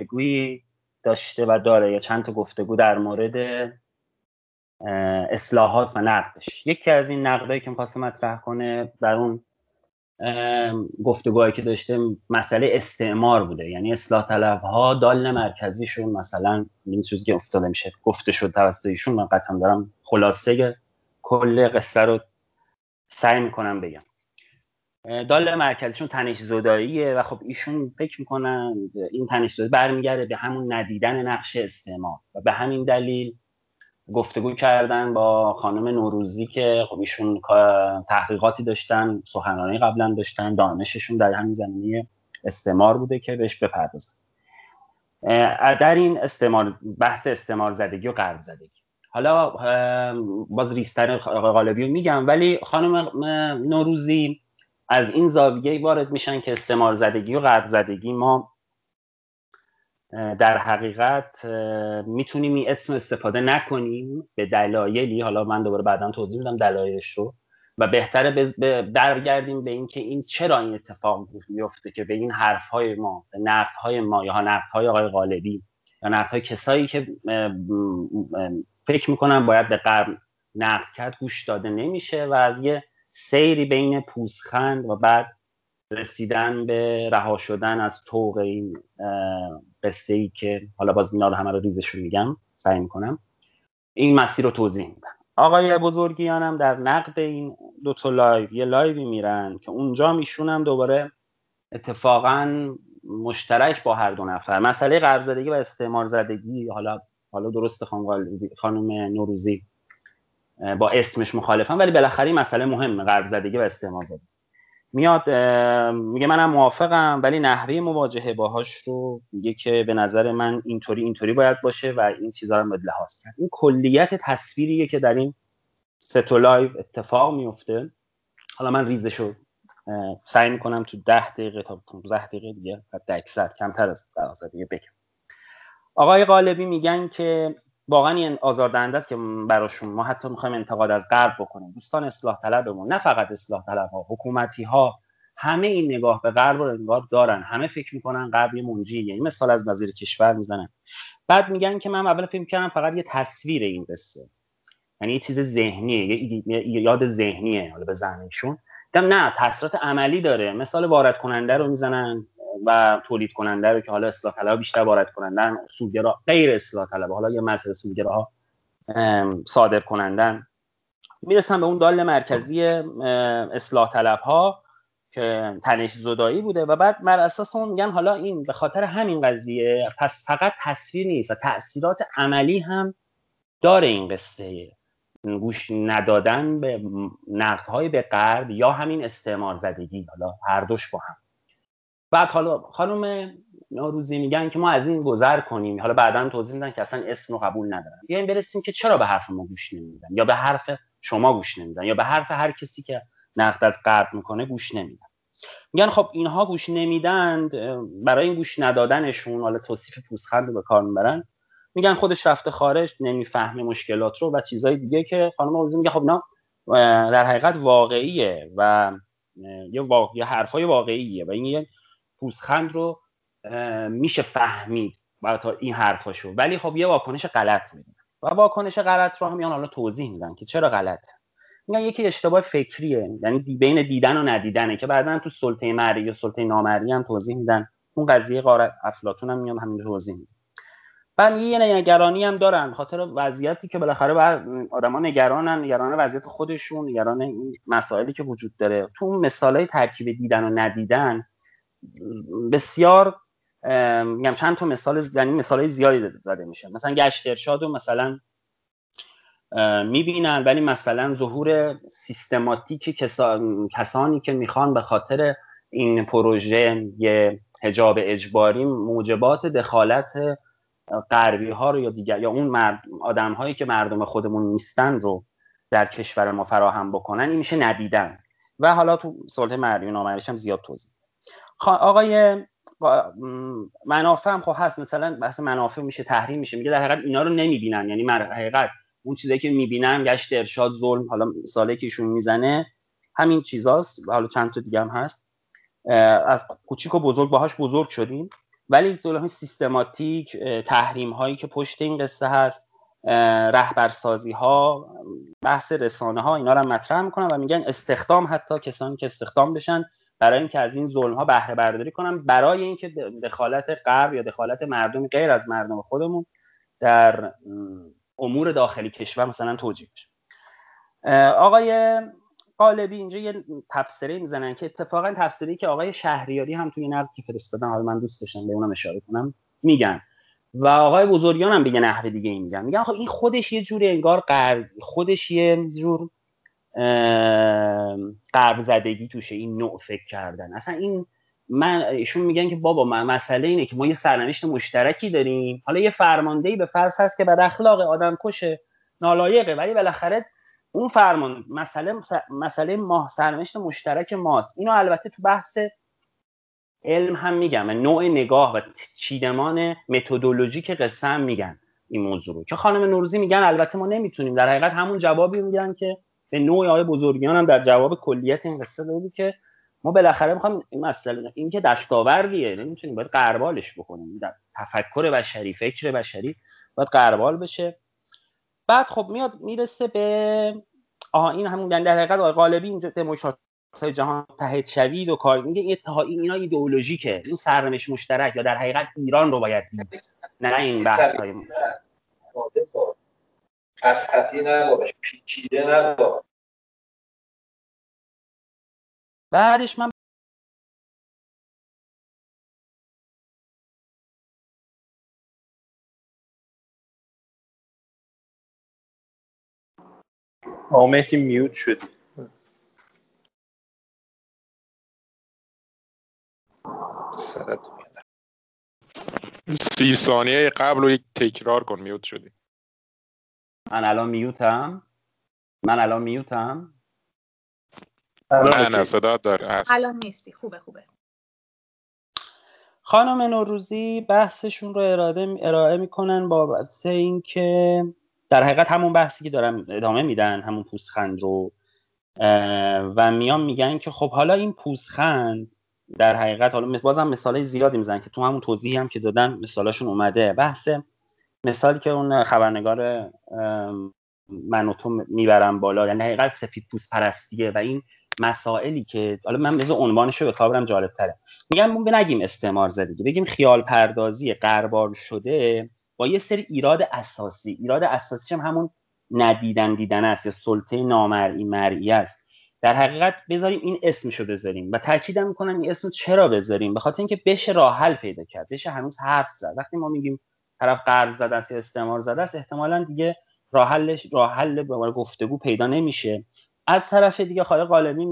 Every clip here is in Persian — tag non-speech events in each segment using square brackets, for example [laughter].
گفتگویی داشته و داره یا چند تا گفتگو در مورد اصلاحات و نقدش یکی از این نقدهایی که می‌خواسته مطرح کنه در اون گفتگوهایی که داشته مسئله استعمار بوده. یعنی اصلاح طلب ها دال مرکزیشون مثلا این چیزی که افتاده میشه گفته شد توسط ایشون من قطعا دارم خلاصه کل قصه رو سعی می‌کنم بگم. دال مرکزیشون تنش زداییه و خب ایشون فکر می‌کنن این تنش زدایی برمیگرده به همون ندیدن نقش استعمار و به همین دلیل گفتگو کردن با خانم نوروزی که خب ایشون تحقیقاتی داشتن سخنرانی قبلا داشتن دانششون در همین زمینه استعمار بوده که بهش بپردازن. در این استعمار بحث استعمار زدگی و غرب زدگی. حالا باز ریستر غالبی میگم ولی خانم نوروزی از این زاویه وارد میشن که استعمار زدگی و غرب زدگی ما در حقیقت می‌تونیم این اسم استفاده نکنیم به دلایلی حالا من دوباره بعدا توضیح میدم دلایلش رو و بهتره درگردیم به اینکه این چرا این اتفاق میفته که به این حرف های ما به نقد های ما یا نقد های آقای غالبی یا نقد های کسایی که فکر می‌کنن باید به غرب نقد کرد گوش داده نمیشه و از یه سیری بین پوزخند و بعد رسیدن به رها شدن از طوق این قصه ای که حالا باز اینا همه رو ریزش میگم سعی می‌کنم. این مسیر رو توضیح میدم. آقای بزرگیانم در نقد این دو تا لایو یه لایوی میرن که اونجا ایشون هم دوباره اتفاقا مشترک با هر دو نفر. مسئله غرب زدگی و استعمار زدگی حالا حالا درست خانم نوروزی. با اسمش مخالفم ولی بالاخره این مسئله مهمه غرب زدگی و استعمار زدگی. میاد میگه منم موافقم ولی نحوه مواجهه باهاش رو میگه که به نظر من اینطوری اینطوری باید باشه و این چیزها رو باید لحاظ کرد. این کلیت تصویریه که در این سه تا لایو اتفاق میفته. حالا من ریزش رو سعی می‌کنم تو ده دقیقه تا 15 دقیقه دیگه حتی اکثر کمتر از 12 دیگه بگم. آقای غالبی میگن که واقعا این آزاردهنده است که براشون ما حتی می‌خوایم انتقاد از غرب بکنیم. دوستان اصلاح طلبمون نه فقط اصلاح طلب ها حکومتی ها همه این نگاه به غرب رو انگار دارن. همه فکر می‌کنن غرب یه منجی یعنی مثال از وزیر کشور می‌زنن بعد میگن که من اول فکر کردم فقط یه تصویر این قصه. یعنی یه چیز ذهنیه یه یاد ذهنیه حالا به ذهنشون نه تاثیرات عملی داره. مثال وارد کننده رو می‌زنن. و تولید کننده رو که حالا اصلاح طلب بیشتر وارد کنندن سوگرا غیر اصلاح طلب حالا یه مسئله سوگرا صادر کنندن. می‌رسن به اون دال مرکزی اصلاح طلب ها که تنش زدایی بوده و بعد بر اساس اون میگن حالا این به خاطر همین قضیه پس فقط تصویر نیست و تاثیرات عملی هم داره این قصه. گوش ندادن به نقدهای به غرب یا همین استعمار زدگی حالا هر دوش با هم. بعد حالا خانم نوروزی میگن که ما از این گذر کنیم. حالا بعدا توضیح میدن که اصلا اسم رو قبول ندارن. بیایم برسیم که چرا به حرف ما گوش نمیدن یا به حرف شما گوش نمیدن یا به حرف هر کسی که نقد از غرب می‌کنه گوش نمیدن. میگن خب اینها گوش نمیدند برای این گوش ندادنشون حالا توصیف پوزخند رو به کار می‌برن. میگن خودش رفته خارج نمی‌فهمه مشکلات رو و چیزهای دیگه که خانم نوروزی میگه خب نه در حقیقت واقعیه و یه, واقع... حرفای واقعیه و این پوزخند رو میشه فهمید تا این حرفاشو. ولی خب یه واکنش غلط میدن و واکنش غلط رو هم میان حالا توضیح میدن که چرا غلط. میگن یکی اشتباه فکریه یعنی بین دیدن و ندیدنه که بعدا تو سلطه مری یا سلطه نامری هم توضیح میدن. اون قضیه قاره افلاطون هم میان همین توضیح میدن. بعد یه نگرانی هم دارن خاطر وضعیتی که بالاخره بعد آدما نگرانن نگران وضعیت خودشون نگران این مسائلی که وجود داره. تو اون مثالای ترکیب دیدن و ندیدن بسیار میگم چند تا مثال یعنی مثال زیادی داده میشه. مثلا گشت ارشاد و مثلا می‌بینن ولی مثلا ظهور سیستماتیک کسانی که می‌خوان به خاطر این پروژه یه حجاب اجباری موجبات دخالت غربی ها رو یا دیگر یا اون مرد آدم هایی که مردم خودمون نیستن رو در کشور ما فراهم بکنن این میشه ندیدن. و حالا تو سلطه مردمی نامریش هم زیاد توضیح آقای منافع هم خب هست. مثلا بحث منافع میشه تحریم میشه. میگه در حقیقت اینا رو نمی‌بینن. یعنی در حقیقت اون چیزایی که می‌بینن گشت ارشاد ظلم حالا ساله که ایشون می‌زنه همین چیزاست. حالا چند تا دیگه هم هست. از کوچیک و بزرگ باهاش بزرگ شدیم. ولی ظلم سیستماتیک تحریم هایی که پشت این قصه هست رهبرسازی ها بحث رسانه ها اینا رو مطرح می‌کنن و میگن استخدام حتی کسانی که استخدام بشن برای اینکه از این ظلم ها بهره برداری کنن برای اینکه دخالت غرب یا دخالت مردم غیر از مردم خودمون در امور داخلی کشور مثلا توجیه بشه. آقای قالبی اینجا یه تفسیری می‌زنن که اتفاقا تفسیری که آقای شهریاری هم توی نقد که فرستادن حالا من دوست داشتم به اونم اشاره کنم میگن. و آقای بزرگیان هم به نحو دیگه این میگن. میگن خب این خودش یه جوری انگار قرب خودش یه جور قرب زدگی توشه این نوع فکر کردن. اصلا این من ایشون میگن که بابا مسئله اینه که ما یه سرنوشت مشترکی داریم. حالا یه فرماندهی به فرض هست که بر اخلاق آدم کشه نالایقه ولی بالاخره اون فرمان مسئله مسئله ما سرنوشت مشترک ماست. اینو البته تو بحث علم هم میگم. نوع نگاه و چیدمان متدولوژیک قصه هم میگن این موضوع رو. که خانم نوروزی میگن البته ما نمی‌تونیم. در حقیقت همون جوابی میگن که به نوع آقای بزرگیان هم در جواب کلیت این قصه دادی که ما بالاخره می‌خوام این مسئله این که دستاوردیه. نمی‌تونیم باید قربالش بکنیم. در تفکر بشری فکر بشری باید قربال بشه. بعد خب میاد می‌رسه به آها این همون در حقیقت آقای غالبی اینجا دموکرات جهان تحت شوید و کار میگه اتحادی اینا ایدئولوژیکه. این سرنوشت مشترک یا در حقیقت ایران رو باید دید. نه این بحث های خطی نباش پیچیده نباش بعدش من آمهدی میوت شدی. سی ثانیه قبل رو یک تکرار کن میوت شدی. من الان میوتم. من الان میوتم. نه نه صدا داره. هست. الان نیستی. خوبه خوبه. خانم نوروزی بحثشون رو اراده ارائه می‌کنن با اینکه در حقیقت همون بحثی که دارم ادامه میدن همون پوسخند رو و میان میگن که خب حالا این پوسخند در حقیقت حالا بازم مثال زیادی می‌زنن که تو همون توضیحی هم که دادن مثالشون اومده. بحث مثالی که اون خبرنگار من و تو می‌برم بالا یعنی حقیقت سفید پوست پرستیه و این مسائلی که حالا من بذار عنوانش رو به کار برم جالب تره میگم ما نگیم استعمار زدگی بگیم خیال پردازی قربال شده با یه سری ایراد اساسی. ایراد اساسی هم همون ندیدن دیدن است یا سلطه نامرئی مرئی است. در حقیقت بذاریم این اسمشو بذاریم و تاکیدم می‌کنم این اسم چرا بذاریم؟ به خاطر اینکه بشه راه حل پیدا کرد بشه هنوز حرف زد. وقتی ما میگیم طرف قرض زده است یا استعمار زده است احتمالا دیگه راه حلش راه حل به گفتگو پیدا نمیشه. از طرف دیگه خالق غالبی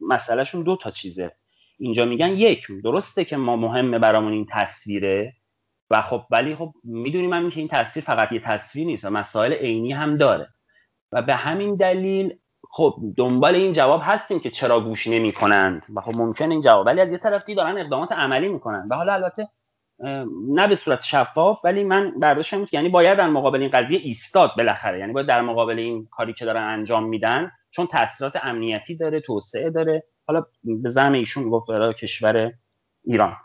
مسئلهشون دو تا چیزه. اینجا میگن یک درسته که ما مهمه برامون این تصویره و خب ولی خب می‌دونیم هم که این تصویر فقط یه تصویر نیست و مسائل عینی هم داره. و به همین دلیل خب دنبال این جواب هستیم که چرا گوش نمی کنند و خب ممکن این جواب ولی از یه طرف دارن اقدامات عملی می‌کنن. و حالا البته نه به صورت شفاف ولی من برداشتم یعنی باید در مقابل این قضیه ایستاد بالاخره. یعنی باید در مقابل این کاری که دارن انجام میدن چون تاثیرات امنیتی داره توسعه داره. حالا به زعم ایشون گفت برای کشور ایران.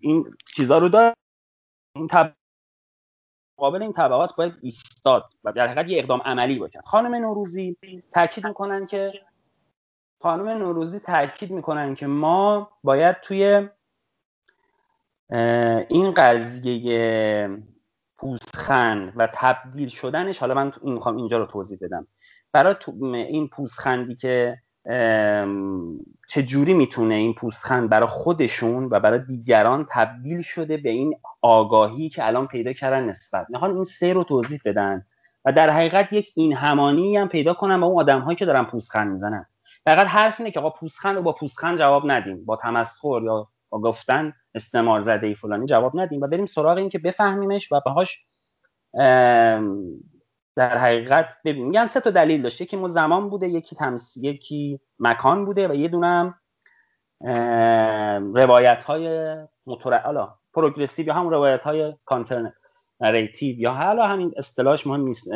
این چیزا رو داره این تب... مقابل این تبعات باید ایستاد و در حقیقت یه اقدام عملی باشه خانم نوروزی تاکید می‌کنن که خانم نوروزی تاکید می‌کنن که ما باید توی این قضیه پوسخند و تبدیل شدنش حالا من می‌خوام اینجا رو توضیح بدم. برای این پوسخندی که چه جوری می‌تونه این پوسخند برای خودشون و برای دیگران تبدیل شده به این آگاهی که الان پیدا کردن نسبت؟ می‌خوان این سه رو توضیح بدن و در حقیقت یک این همانی هم پیدا کنن با اون آدم هایی که دارن پوسخند می‌زنن. حقیقت حرف اینه که آقا پوسخند رو با پوسخند جواب ندیم با تمسخر یا با گفتن استعمار زده ای فلانی جواب ندیم و بریم سراغ این که بفهمیمش و باهاش در حقیقت ببین میگن سه تا دلیل داشته یکی مو زمان بوده یکی تمس... یکی مکان بوده و یه دونه روایت های موتور پروگرسیو یا همون روایت های کانتر نریتیو یا حالا همین اصطلاحش مهم نیست.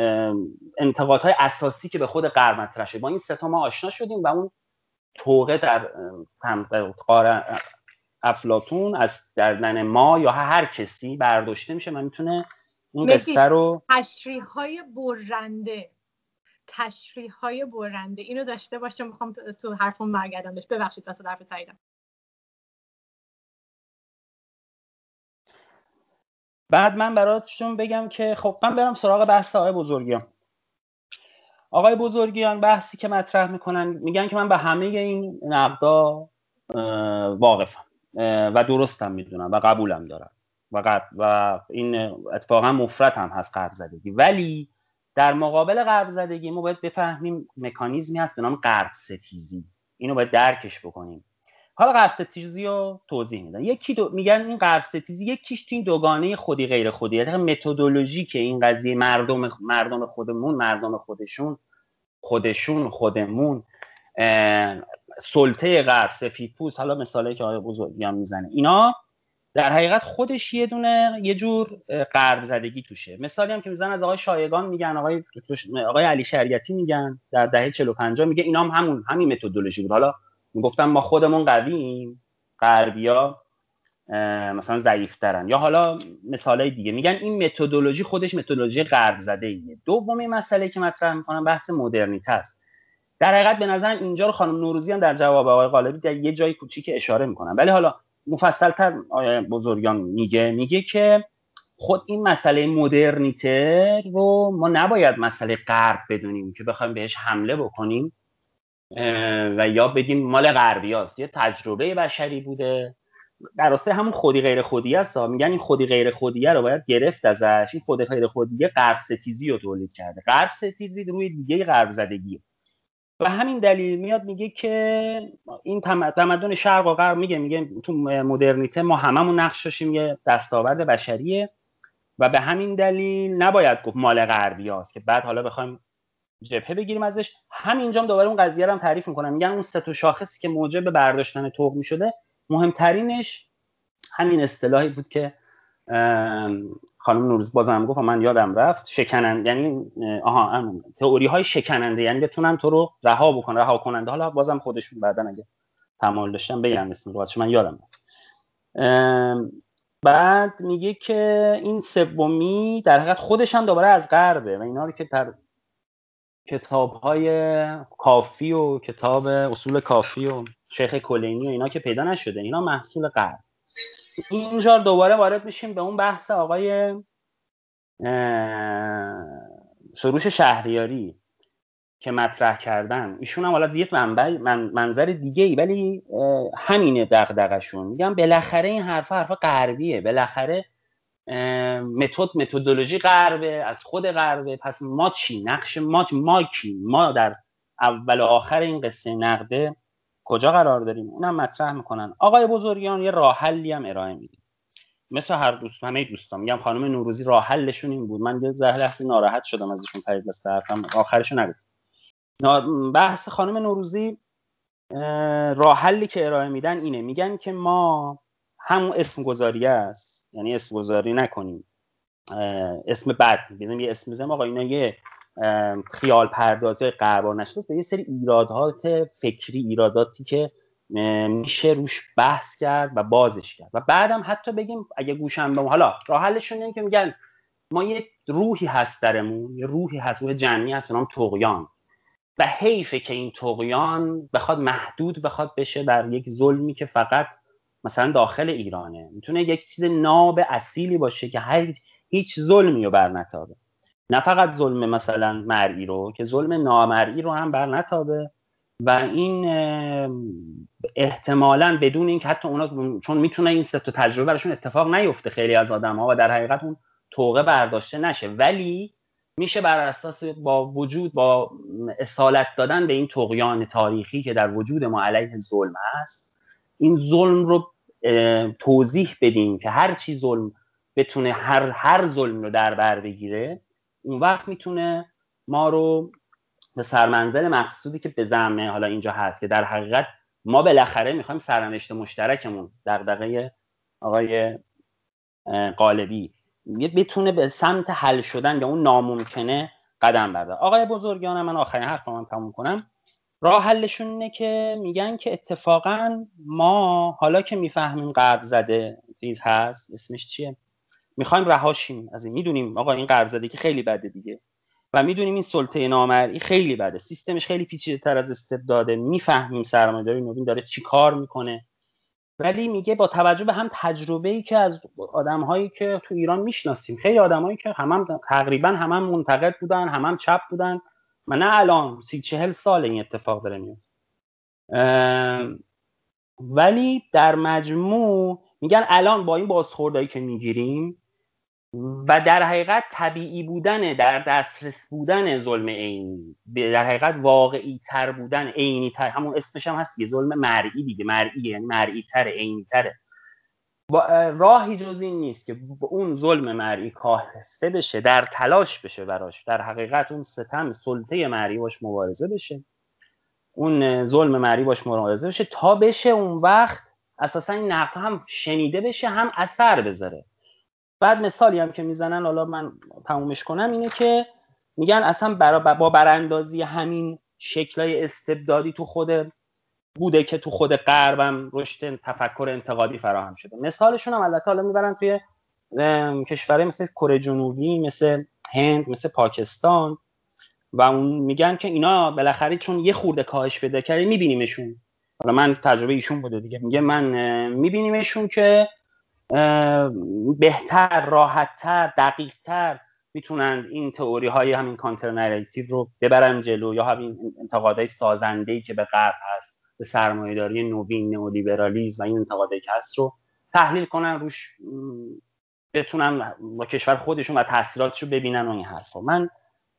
انتقادهای اساسی که به خود غرب مطرح با این سه تا ما آشنا شدیم و اون توقه در افلاتون از گردن ما یا هر کسی برداشته میشه من می‌تونه این قصه رو تشریح های برنده تشریح های برنده. اینو داشته باشه می‌خوام تو حرفم برگردم ببخشید واسه حرف تاییدم. بعد من براتشون بگم که خب من برم سراغ بحث آقای بزرگیان. آقای بزرگیان بحثی که مطرح می‌کنن میگن که من به همه این نقدا واقفم. و درستم می‌دونم و قبولم دارم. و, و این اتفاقا مفرت هم هست قرب زدگی. ولی در مقابل قرب زدگی ما باید بفهمیم مکانیزمی هست به نام قرب ستیزی. اینو باید درکش بکنیم. حالا قرب ستیزی رو توضیح میدن یکی دو میگن این قرب ستیزی یکیش تو این دوگانه خودی غیر خودی. یعنی متدولوژی که این قضیه مردم مردم خودمون مردم خودشون خودشون خودمون سلطه غرب سفید پوست حالا مثالی که آقای بزرگیان می‌زنه. اینا در حقیقت خودش یه دونه یه جور غرب زدگی توشه. مثالی هم که می‌زنن از آقای شایگان میگن آقای آقای علی شریعتی میگن در دهه 45 میگه اینا هم همون همین متدولوژی بود. حالا می‌گفتن ما خودمون قوییم غربیا مثلا ضعیفترن. یا حالا مثالای دیگه میگن این متدولوژی خودش متدولوژی غرب زده ایه دومی مسئله که مطرح می‌کنم بحث مدرنیته است در حقیقت به نظر اینجا رو خانم نوروزی هم در جواب آقای غالبی در یه جای کوچیک اشاره می‌کنن. ولی حالا مفصلتر آقای بزرگان میگه میگه که خود این مسئله مدرنیته رو ما نباید مسئله غرب بدونیم که بخوایم بهش حمله بکنیم و یا بگیم مال غربی هست. یه تجربه بشری بوده. در راستای همون خودی غیر خودی هست. میگن این خودی غیر خودیه رو باید گرفت ازش. این خودی غیر خودیه غرب ستیزی رو تولید کرده. غرب ستیزی روی دیگه غرب زدگی و همین دلیل میاد میگه که این تمدن شرق و غرب میگه میگه تو مدرنیته ما هممون نقش داشتیم یه دستاورد بشریه. و به همین دلیل نباید گفت مال غربی هست که بعد حالا بخوایم جبهه بگیریم ازش. همینجا دوباره اون قضیه رو هم تعریف می‌کنم. میگن اون سه شاخصی که موجب برداشتن تخم شده مهمترینش همین اصطلاحی بود که خانم نوروز بازم گفت من یادم رفت شکننده یعنی آها تئوری های شکننده یعنی بتونن تو رو رها بکنه رها کننده. حالا بازم خودشون بعدا اگه تمایل داشتن بگم اسم رو من یادم رفت. بعد میگه که این سومی در حقیقت خودش هم دوباره از غربه و اینا رو که در کتاب های کافی و کتاب اصول کافی و شیخ کلینی و اینا که پیدا نشده اینا محصول غرب. اینجا دوباره وارد میشیم به اون بحث آقای سروش شهریاری که مطرح کردن. ایشون هم حالا یه منبع منظر دیگه ای ولی همینه دغدغشون میگم بالاخره این حرفا حرفا غربیه. بالاخره متد متدولوژی غربه از خود غربه. پس ما چی؟ نقش ما ما کی؟ ما در اول و آخر این قصه نقده کجا قرار داریم؟ اونم مطرح می‌کنن. آقای بزرگیان یه راه حلی هم ارائه میده مثل هر دوست همه دوستان. میگم خانم نوروزی راه حلشون این بود. من یه لحظه ناراحت شدم ازشون پرید دست حرفم آخرشو نگفت. بحث خانم نوروزی راه حلی که ارائه میدن اینه. میگن که ما همون اسم گذاری است. یعنی اسم گذاری نکنیم اسم بد. بزنیم یه اسم بزنیم. آقا اینا یه خیال پردازی قرار نشده به یه سری ایرادات فکری ایراداتی که میشه روش بحث کرد و بازش کرد. و بعدم حتی بگیم اگه گوشم به حالا راه حلشون اینه که میگن ما یه روحی هست درمون یه روحی هست روح جنی هست نام تقیان و حیفه که این تقیان بخواد محدود بخواد بشه بر یک ظلمی که فقط مثلا داخل ایرانه. می‌تونه یک چیز ناب اصیلی باشه که هر هیچ ظلمی رو بر نتابه. نه فقط ظلم مثلا مرئی رو که ظلم نامرئی رو هم بر نتابه و این احتمالا بدون اینکه حتی اونا چون می‌تونه این سه تجربه براشون اتفاق نیفته خیلی از آدم ها و در حقیقت اون توقه برداشته نشه. ولی میشه بر اساس با وجود با اصالت دادن به این تقیان تاریخی که در وجود ما علیه ظلم هست این ظلم رو توضیح بدیم که هر چی ظلم بتونه هر هر ظلم رو در بر بگیره اون وقت می‌تونه ما رو به سرمنزل مقصودی که به زمه حالا اینجا هست که در حقیقت ما بالاخره می‌خوایم سرنوشت مشترکمون دغدغه آقای قالبی بتونه به سمت حل شدن یا اون ناممکنه قدم برده آقای بزرگیان من آخرین حرف من تموم کنم. راه حلشون اینه که میگن که اتفاقا ما حالا که می‌فهمیم غرب زده چیز هست اسمش چیه؟ می‌خوایم رهاشیم از این. می‌دونیم آقا این زده که خیلی بده دیگه. و می‌دونیم این سلطه نامرئی خیلی بده. سیستمش خیلی پیچیده تر از استبداده می‌فهمیم سرمایه‌داری نوین داره چی کار می‌کنه. ولی میگه با توجه به هم تجربه ای که از آدم هایی که تو ایران می‌شناسیم خیلی آدمایی که هم, هم تقریبا هم, هم منتقد بودن هم هم چپ بودن. و نه الان سی چهل سال این اتفاق داره میفته ولی در مجموع میگن الان با این بازخوردهایی که می‌گیریم و در حقیقت طبیعی بودن در دسترس بودن ظلم عینی در حقیقت واقعی تر بودن عینی تر همون اسمش هم هست یه ظلم مرئی دیگه. مرئی یعنی مرئی تر عینی تره راهی جز این نیست که اون ظلم مرئی کاهسته بشه در تلاش بشه براش. در حقیقت اون ستم سلطه مرئی باش مبارزه بشه. اون ظلم مرئی باش مبارزه بشه تا بشه اون وقت اساسا این هم شنیده بشه هم اثر بذاره. بعد مثالی هم که می‌زنن حالا من تمومش کنم اینه که میگن اصلا برا با براندازی همین شکلای استبدادی تو خود بوده که تو خود غربم رشد تفکر انتقادی فراهم شده. مثالشون هم البته حالا می‌برن توی کشورهای مثل کره جنوبی مثل هند مثل پاکستان و اون میگن که اینا بالاخره چون یه خورده کاهش پیدا کرده میبینیمشون. حالا من تجربه ایشون بوده دیگه. میگه من میبینیمشون که بهتر راحتتر دقیقتر می‌تونن این تئوری های همین counter narrative رو ببرن جلو یا همین انتقادهای سازنده ای که به غرب هست به سرمایه‌داری نوین نئولیبرالیسم و این انتقادایی که هست رو تحلیل کنن روش بتونن با کشور خودشون و تاثیراتش رو ببینن و این حرفا. من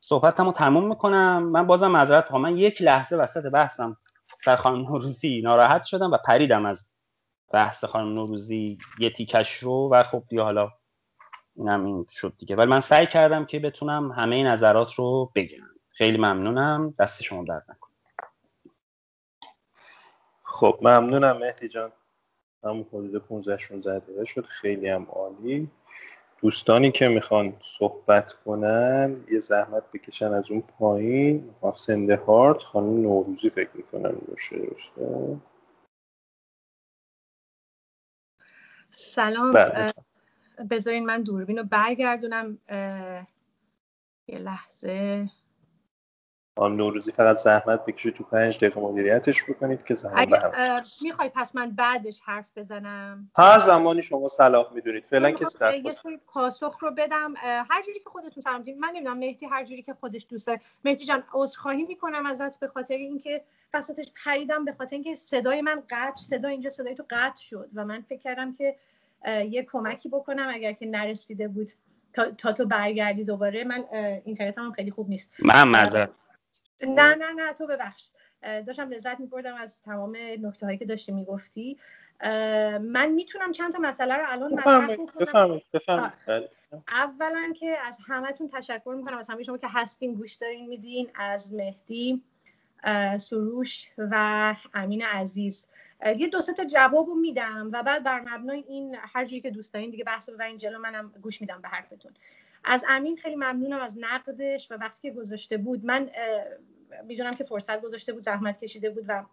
صحبتمو تموم می‌کنم. من بازم معذرت من یک لحظه وسط بحثم سر خانم نوروزی ناراحت شدم و پریدم از بحث خانم نوروزی یه تیکش رو و خب دیگه حالا اینم این شد دیگه. ولی من سعی کردم که بتونم همه نظرات رو بگم خیلی ممنونم. دست شما درد نکن خب ممنونم مهدی جان. همون حدود 15 16 دقیقه شد. خیلی هم عالی. دوستانی که می‌خوان صحبت کنن یه زحمت بکشن از اون پایین. حاسنده هارت خانم نوروزی فکر می‌کنم باشه سلام بله. بذارین من دوربین رو برگردونم یه لحظه آن نوروزی فقط زحمت بکشید تو پنج دقیقه مدیریتش بکنید که زمان هم می‌خوای پس من بعدش حرف بزنم؟ هر زمانی شما صلاح می‌دونید. فعلا کسی در یه سری پاسخ رو بدم. هر جوری که خودتون سلام من نمی‌دونم مهدی هر جوری که خودش دوست داره. مهدی جان عذرخواهی می‌کنم ازت به خاطر اینکه وسطش پریدم به خاطر اینکه صدای من قطع صدا اینجا صدای تو قطع شد و من فکر کردم که یه کمکی بکنم اگر که نرسیده بود تا, تا تو برگردی دوباره. من اینترنت هم خیلی خوب نیست. من معذرت نه نه نه تو ببخش. داشتم لذت میبردم از تمام نکته هایی که داشتی می‌گفتی. من می‌تونم چند تا مسئله رو الان مطرح بکنم بله. اولا که از همتون تشکر می‌کنم. از همه شما که هستین گوش دارین میدین. از مهدی سروش و امین عزیز. یه دو تا جواب رو میدم و بعد بر مبنای این هر جوری که دوست دارین دیگه بحث ببرین جلو منم گوش میدم به حرفتون. از امین خیلی ممنونم از نقدش و وقتی که گذاشته بود. من می‌دونم که فرصت گذاشته بود زحمت کشیده بود و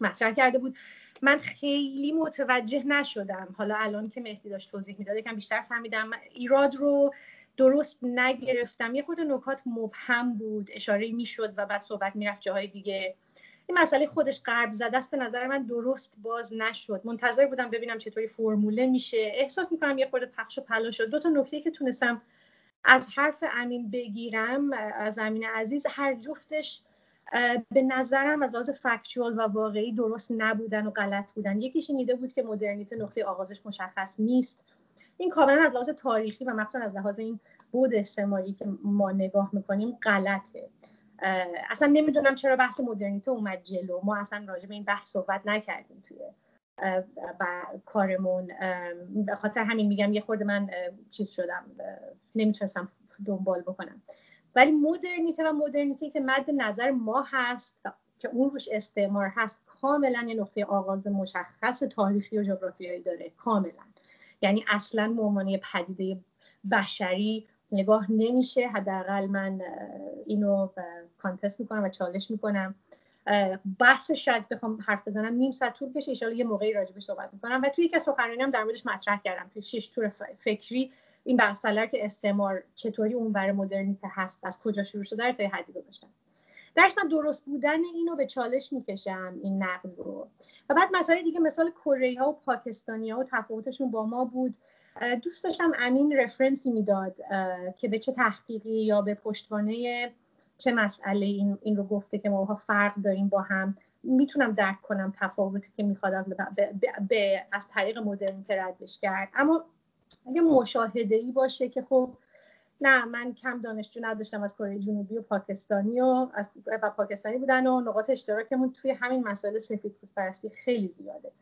مطرح کرده بود. من خیلی متوجه نشدم. حالا الان که مهدی داشت توضیح می‌داد یکم بیشتر فهمیدم. ایراد رو درست نگرفتم. یه خورده نکات مبهم بود اشاره می‌شد و بعد صحبت می‌رفت جاهای دیگه. این مسئله خودش قرب زده است. به نظر من درست باز نشد. منتظر بودم ببینم چطوری فرموله میشه. احساس می‌کنم یه خورده پخش و پلا شد. دو تا نکته که تونستم از حرف امین بگیرم از امین عزیز هر جفتش به نظرم از لحاظ فکچوال و واقعی درست نبودن و غلط بودن. یکیش این بود که مدرنیته نقطه آغازش مشخص نیست. این کاملا از لحاظ تاریخی و مخصوصا از لحاظ این بود استعماری که ما نگاه می‌کنیم غلطه. اصلا نمی‌دونم چرا بحث مدرنیته اومد جلو. ما اصلا راجع به این بحث صحبت نکردیم توی کارمون. به خاطر همین میگم یه خورده من چیز شدم نمی‌تونستم دنبال بکنم. ولی مدرنیته و مدرنیته که مد نظر ما هست که اون روش استعمار هست کاملا یه نقطه آغاز مشخص تاریخی و جغرافیایی داره کاملا. یعنی اصلا به عنوان پدیده بشری نگاه نمیشه. حداقل من اینو کانتست می‌کنم و چالش می‌کنم. بحث شاید بخوام حرف بزنم نیم ساعت طول کشه ان یه موقعی راجبش صحبت می‌کنم. و توی یک از هم در موردش مطرح کردم توی شش تور فکری این بحث که استعمار چطوری اون برای مدرنیته هست از کجا شروع شده تا حدی گذاشتم. درش من درست بودن اینو به چالش می‌کشم این نقد رو. و بعد مسائل دیگه مثال کره ها و پاکستانی ها و تفاوتشون با ما بود. دوست داشتم امین رفرنسی می‌داد که به چه تحقیقی یا به پشتوانه چه مسئله این, این رو گفته که ما فرق داریم با هم. می‌تونم درک کنم تفاوتی که می‌خواد از, به از طریق مدرنیته ردش کرد. اما اگه مشاهده ای باشه که خب نه من کم دانشجو نداشتم از کره جنوبی و پاکستانی و از و پاکستانی بودن و نقاط اشتراکمون توی همین مسائل سفید پرستی خیلی زیاده.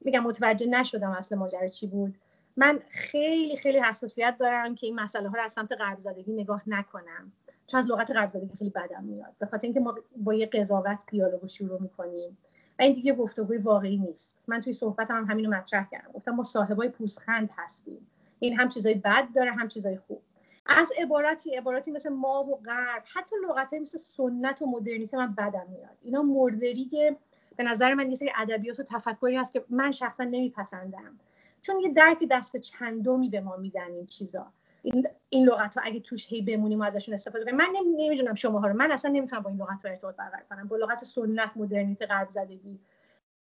میگم متوجه نشدم اصل ماجرا چی بود. من خیلی خیلی حساسیت دارم که این مسئله ها رو از سمت غرب زدگی نگاه نکنم. چون از لغت غرب زدگی خیلی بدم میاد. به خاطر اینکه ما با یه قضاوت دیالوگ شروع می‌کنیم. و این دیگه گفتگوی واقعی نیست. من توی صحبتم هم همینو مطرح کردم. گفتم ما صاحبای پوزخند هستیم. این هم چیزای بد داره هم چیزای خوب. از عبارتی عباراتی مثل ما و غرب حتی لغت مثل سنت و مدرنیته من بدم میاد. اینا مردری که به نظر من یه سری ادبیات و تفکری هست که من شخصا نمیپسندم. چون یه درک دست چندمی به ما میدن این چیزا. این, این لغت ها اگه توش هی بمونیم و ازشون استفاده کنیم. من نمی‌دونم شماها رو. من اصلا نمی‌تونم با این لغت ها ارتباط برقرار کنم. با لغت سنت مدرنیته غرب زدگی.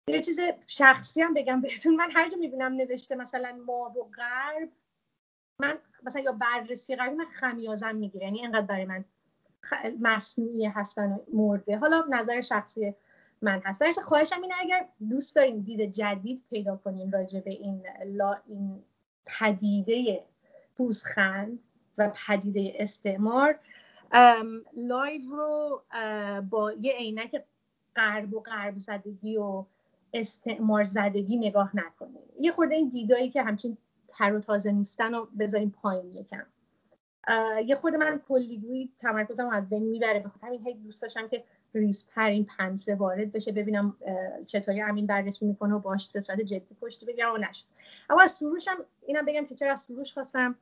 یه چیز شخصی هم بگم بهتون. من هر جا می‌بینم نوشته مثلا ما و غرب من مثلا یا بررسی غربی من خمیازم می‌گیره یعنی اینقدر برای من مصنوعی هستن مرده. حالا نظر شخصی من هست. درش خواهشم اینه اگر دوست داریم دید جدید پیدا کنیم راجع به این لا این پدیده پوزخند و پدیده استعمار لایو رو با یه عینک غرب و غرب زدگی و استعمار زدگی نگاه نکنیم یه خورده این دیدایی که همچین تر و تازه نیستن و بذاریم پایین یکم. یه خود من کلیگویی تمرکزم از بین می‌بره بخاطر همین هی دوست داشتم که ریزتر این پنسه وارد بشه ببینم چطوری امین بررسی می‌کنه و باش به صورت جدی پشتی بگم و نشد. اما از سروشم اینم بگم که چرا از سروش خواستم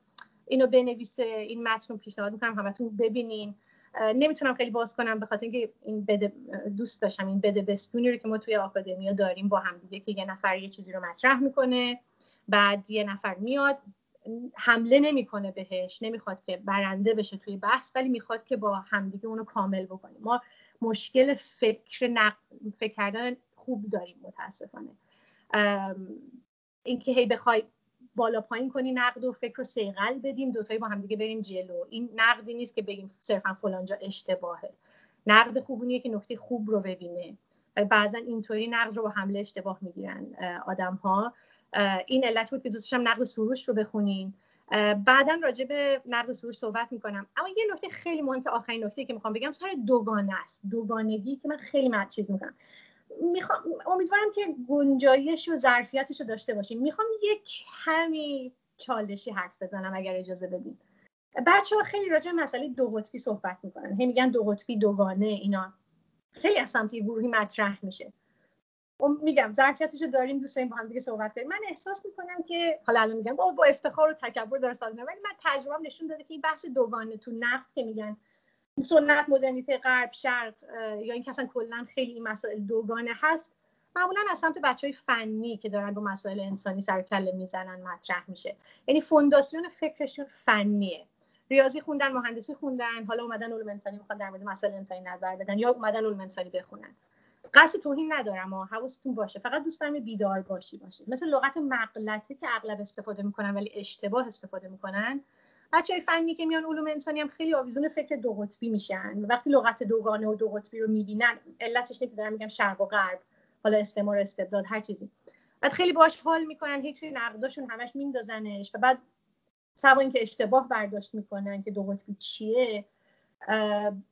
اینو بنویسه این متن رو پیشنهاد می‌کنم همتون ببینین. نمی‌تونم خیلی باز کنم به خاطر اینکه این بده دوست داشتم این بده بستونی رو که ما توی آکادمیا داریم با هم دیگه که یه نفر یه چیزی رو مطرح می‌کنه بعد یه نفر میاد حمله نمی‌کنه بهش نمی‌خواد که برنده بشه توی بحث ولی می‌خواد که با همدیگه اونو کامل بکنیم. ما مشکل فکر نق... فکر کردن خوب داریم متاسفانه. اینکه هی بخوای بالا پایین کنی نقد و فکر رو سیغل بدیم. دوتایی با همدیگه بریم جلو. این نقدی نیست که بگیم صرفا فلانجا اشتباهه. نقد خوبونیه که نکته خوب رو ببینه. بعضا اینطوری نقد رو با حمله اشتباه می‌گیرن آدم ها این علت بود که دوستشم نقد سروش رو بخونین بعدا راجع به نقد سروش صحبت می‌کنم. اما یه نکته خیلی مهم که آخرین نکته که می‌خوام بگم سر دوگانه است. دوگانگی که من خیلی مرد چیز می‌کنم. می‌خوام امیدوارم که گنجایش و ظرفیتش رو داشته باشیم. می‌خوام یک کمی چالشی حرف بزنم اگر اجازه بدین. بچه ها خیلی راجع مسئله دو قطبی صحبت می‌کنن. هی میگن دو قطبی دوگانه اینا. خیلی از سمت گروهی مطرح میشه. میگم ظرفیتش رو داریم دوست داریم با هم دیگه صحبت کنیم. من احساس می‌کنم که حالا الان میگم با, با افتخار و تکبر داره سال ولی من تجربه نشون داده که این بحث دوگانه تو نقد که میگن سنت مدرنیته غرب شرق یا این اصلا کلا خیلی مسائل دوگانه هست. معمولا از سمت بچه های فنی که دارن با مسائل انسانی سر کله می‌زنن مطرح میشه. یعنی فونداسیون فکرشون فنیه. ریاضی خوندن مهندسی خوندن حالا اومدن علوم انسانی می‌خوان در مورد مسائل انسانی نظر بدن یا اومدن علوم انسانی بخونن. قصد توهین ندارم و حواستون باشه. فقط دوست دارم بیدار باشی باشید. مثل لغت مغلطه که اغلب استفاده می‌کنن ولی اشتباه استفاده می‌کنن بچه فنی که میان علوم انسانی هم خیلی آویزون فکر دو قطبی میشن. وقتی لغت دوگانه و دو قطبی رو می‌بینن علتش که دارم میگم شرق و غرب حالا استعمار استبداد هر چیزی. بعد خیلی باش حال می‌کنن هیچ توی نقداشون همش میندازنش و بعد سوا اینکه اشتباه برداشت می‌کنن که دو قطبی چیه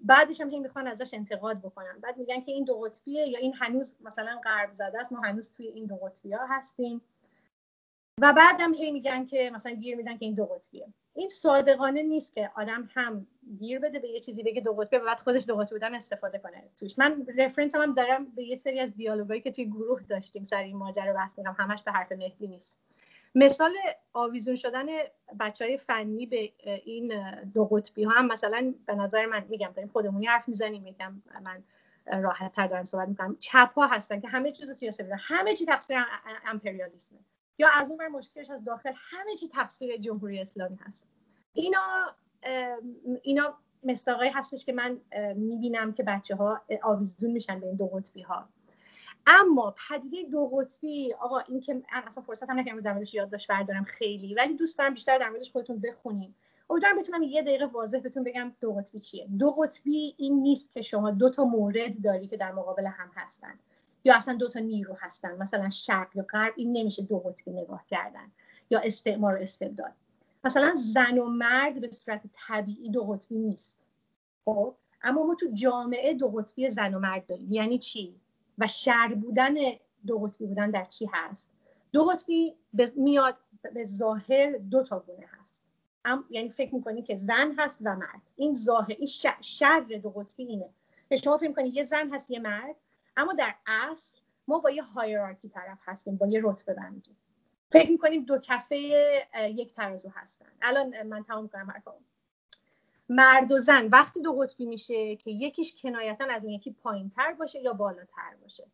بعدش هم می‌خوان ازش انتقاد بکنن. بعد میگن که این دو قطبیه یا این هنوز مثلا غرب زده است ما هنوز توی این دو قطبی ها هستیم. و بعدم هی میگن که مثلا گیر میدن که این دو قطبیه. این صادقانه نیست که آدم هم گیر بده به یه چیزی بگه دو قطبیه و بعد خودش دو قطبی بودن استفاده کنه. توش من رفرنس هم دارم به یه سری از دیالوگایی که توی گروه داشتیم سر این ماجرا بحث می‌کنم همش به حرف مهدی نیست. مثال آویزون شدن بچه فنی به این دو قطبی ها هم مثلا به نظر من میگم داریم خودمونی حرف می‌زنیم میگم من راحت تر دارم صحبت می‌کنم. چپ ها هستن که همه چیز بودن همه چی تقصیر امپریالیسمه. یا از اون مشکلش از داخل همه چی تقصیر جمهوری اسلامی هست. اینا اینا مستاقایی هستش که من می‌بینم که بچه ها آویزون میشن به این دو قطبی ها اما پدیده دو قطبی آقا این که اصلا فرصت هم نکردم در موردش یادداشت بردارم خیلی ولی دوست دارم بیشتر در موردش خودتون بخونیم. امیدوارم بتونم یه دقیقه واضح بهتون بگم دو قطبی چیه. دو قطبی این نیست که شما دو تا مورد داری که در مقابل هم هستن. یا اصلا دو تا نیرو هستن مثلا شرق یا غرب این نمیشه دو قطبی نگاه کردن یا استعمار و استبداد. مثلا زن و مرد به صورت طبیعی دو قطبی نیست. خب؟ اما ما تو جامعه دو قطبی زن و مرد داریم. یعنی چی؟ و شر بودن دو قطبی بودن در چی هست؟ دو قطبی میاد به ظاهر دو تا گونه هست. یعنی فکر می‌کنی که زن هست و مرد. این ظاهر این شر, دو قطبی اینه. شما فکر می‌کنی یه زن هست یه مرد. اما در اصل ما با یه هایرارکی طرف هستیم با یه رتبه بندی. فکر می‌کنیم دو کفه یک ترازو هستن. الان من تمام کنم حرفم مرد و زن وقتی دو قطبی میشه که یکیش کنایتا از اون یکی پایین تر باشه یا بالاتر باشه.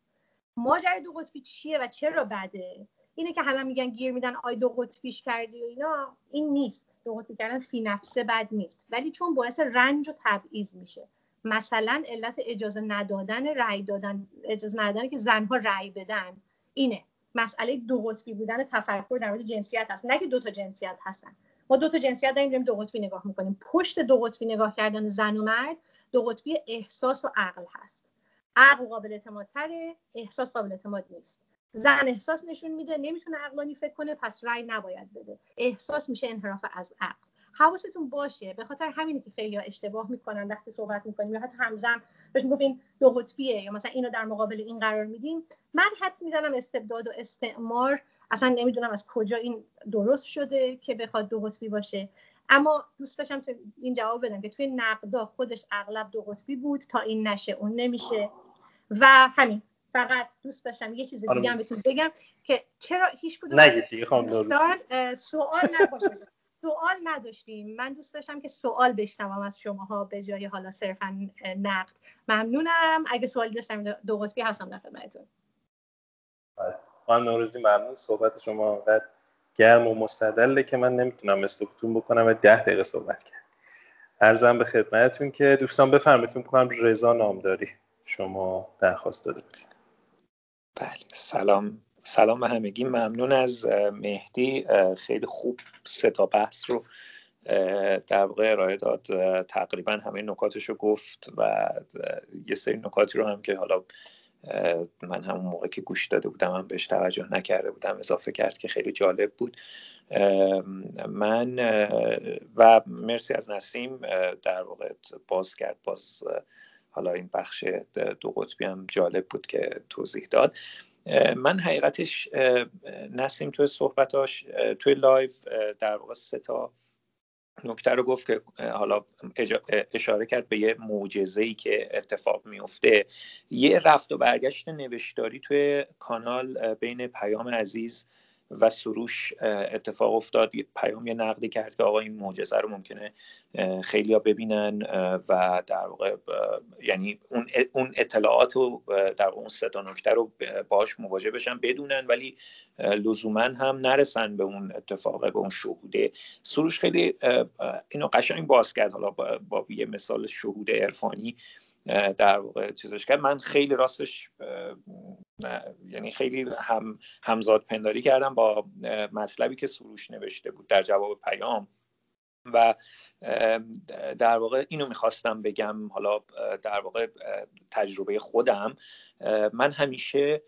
ماجرای دو قطبی چیه و چرا بده؟ اینه که همه میگن گیر میدن آی دو قطبیش کردی و اینا. این نیست. دو قطبی کردن فی نفسه بد نیست. ولی چون باعث رنج و تبعیض میشه. مثلا علت اجازه ندادن رأی دادن اجازه ندادن که زنها رأی بدن اینه. مسئله دو قطبی بودن تفکر در مورد جنسیت هست. نه که دو تا جنسیت هستن. ما دو تا جنسیت داریم داریم دو قطبی نگاه می‌کنیم. پشت دو قطبی نگاه کردن زن و مرد دو قطبی احساس و عقل هست. عقل قابل اعتمادتره احساس قابل اعتماد نیست. زن احساس نشون میده نمی‌تونه عقلانی فکر کنه پس رأی نباید بده. احساس میشه انحراف از عقل. حواستون باشه. به خاطر همینه که خیلی ها اشتباه می‌کنن وقتی صحبت می‌کنیم. یا حتی همزم بهش می‌گفتین دو قطبیه یا مثلا اینو در مقابل این قرار میدیم. من حدس می‌زنم استبداد و استعمار اصلا نمی‌دونم از کجا این درست شده که بخواد دو قطبی باشه. اما دوست داشتم تو این جواب بدم که توی نقدا خودش اغلب دو قطبی بود. تا این نشه اون نمیشه. و همین. فقط دوست داشتم یه چیز دیگه هم بهتون بگم که چرا هیچ کدوم سوال نباشه سوال نداشتیم. من دوست داشتم که سوال بشنوم از شماها به جای حالا صرفا نقد. ممنونم. اگه سوالی داشتم دو قطبی هستم در خدمتتون. خانم نوروزی ممنون. صحبت شما انقدر گرم و مستدله که من نمی‌تونم استفتون بکنم و ده دقیقه صحبت کرد ارزم به خدمتتون که دوستان بفرمایید. فکر کنم رضا نامداری شما درخواست داده بودید بله. سلام. سلام به همگی. ممنون از مهدی. خیلی خوب سه تا بحث رو در واقع ارائه داد. تقریبا همه نکاتش رو گفت و یه سری نکاتی رو هم که حالا من همون موقع که گوش داده بودم هم بهش توجه نکرده بودم اضافه کرد که خیلی جالب بود. من و مرسی از نسیم در واقع باز کرد. باز حالا این بخش دو قطبی هم جالب بود که توضیح داد. من حقیقتش نسیم توی صحبتاش توی لایو در واقع سه تا نکته رو گفت که حالا اشاره کرد به یه معجزه ای که اتفاق میفته یه رفت و برگشت نوشتاری توی کانال بین پیام عزیز و سروش اتفاق افتاد. پیام یه نقدی کرد که آقا این معجزه رو ممکنه خیلی ها ببینن و در واقع یعنی اون اطلاعات و در اون سه نکته رو باش مواجه بشن بدونن ولی لزوما هم نرسن به اون اتفاق به اون شهوده سروش خیلی اینو قشنگ باز کرد. حالا با یه مثال شهود عرفانی در واقع چیزش کرد. من خیلی راستش یعنی خیلی هم همزاد پنداری کردم با مطلبی که سروش نوشته بود در جواب پیام. و در واقع اینو می‌خواستم بگم حالا در واقع تجربه خودم. من همیشه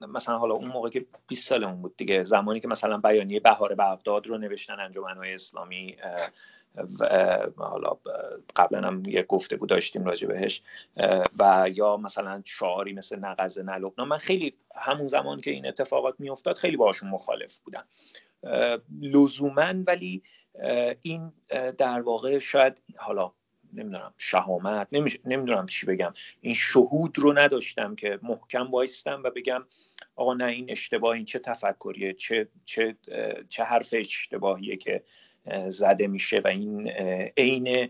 مثلا حالا اون موقع که 20 سالمون بود دیگه زمانی که مثلا بیانیه بهار بغداد رو نوشتن انجمنهای اسلامی حالا قبلا هم یه گفته بود داشتیم راجع بهش و یا مثلا شعاری مثل نقض نلبنا من خیلی همون زمان که این اتفاقات میافتاد خیلی باشون مخالف بودم. لزوما ولی این در واقع شاید حالا نمی‌دونم شهامت نمی‌دونم چی بگم. این شهود رو نداشتم که محکم وایستم و بگم آقا نه این اشتباه این چه تفکریه چه چه چه حرف اشتباهیه که زده میشه و این عین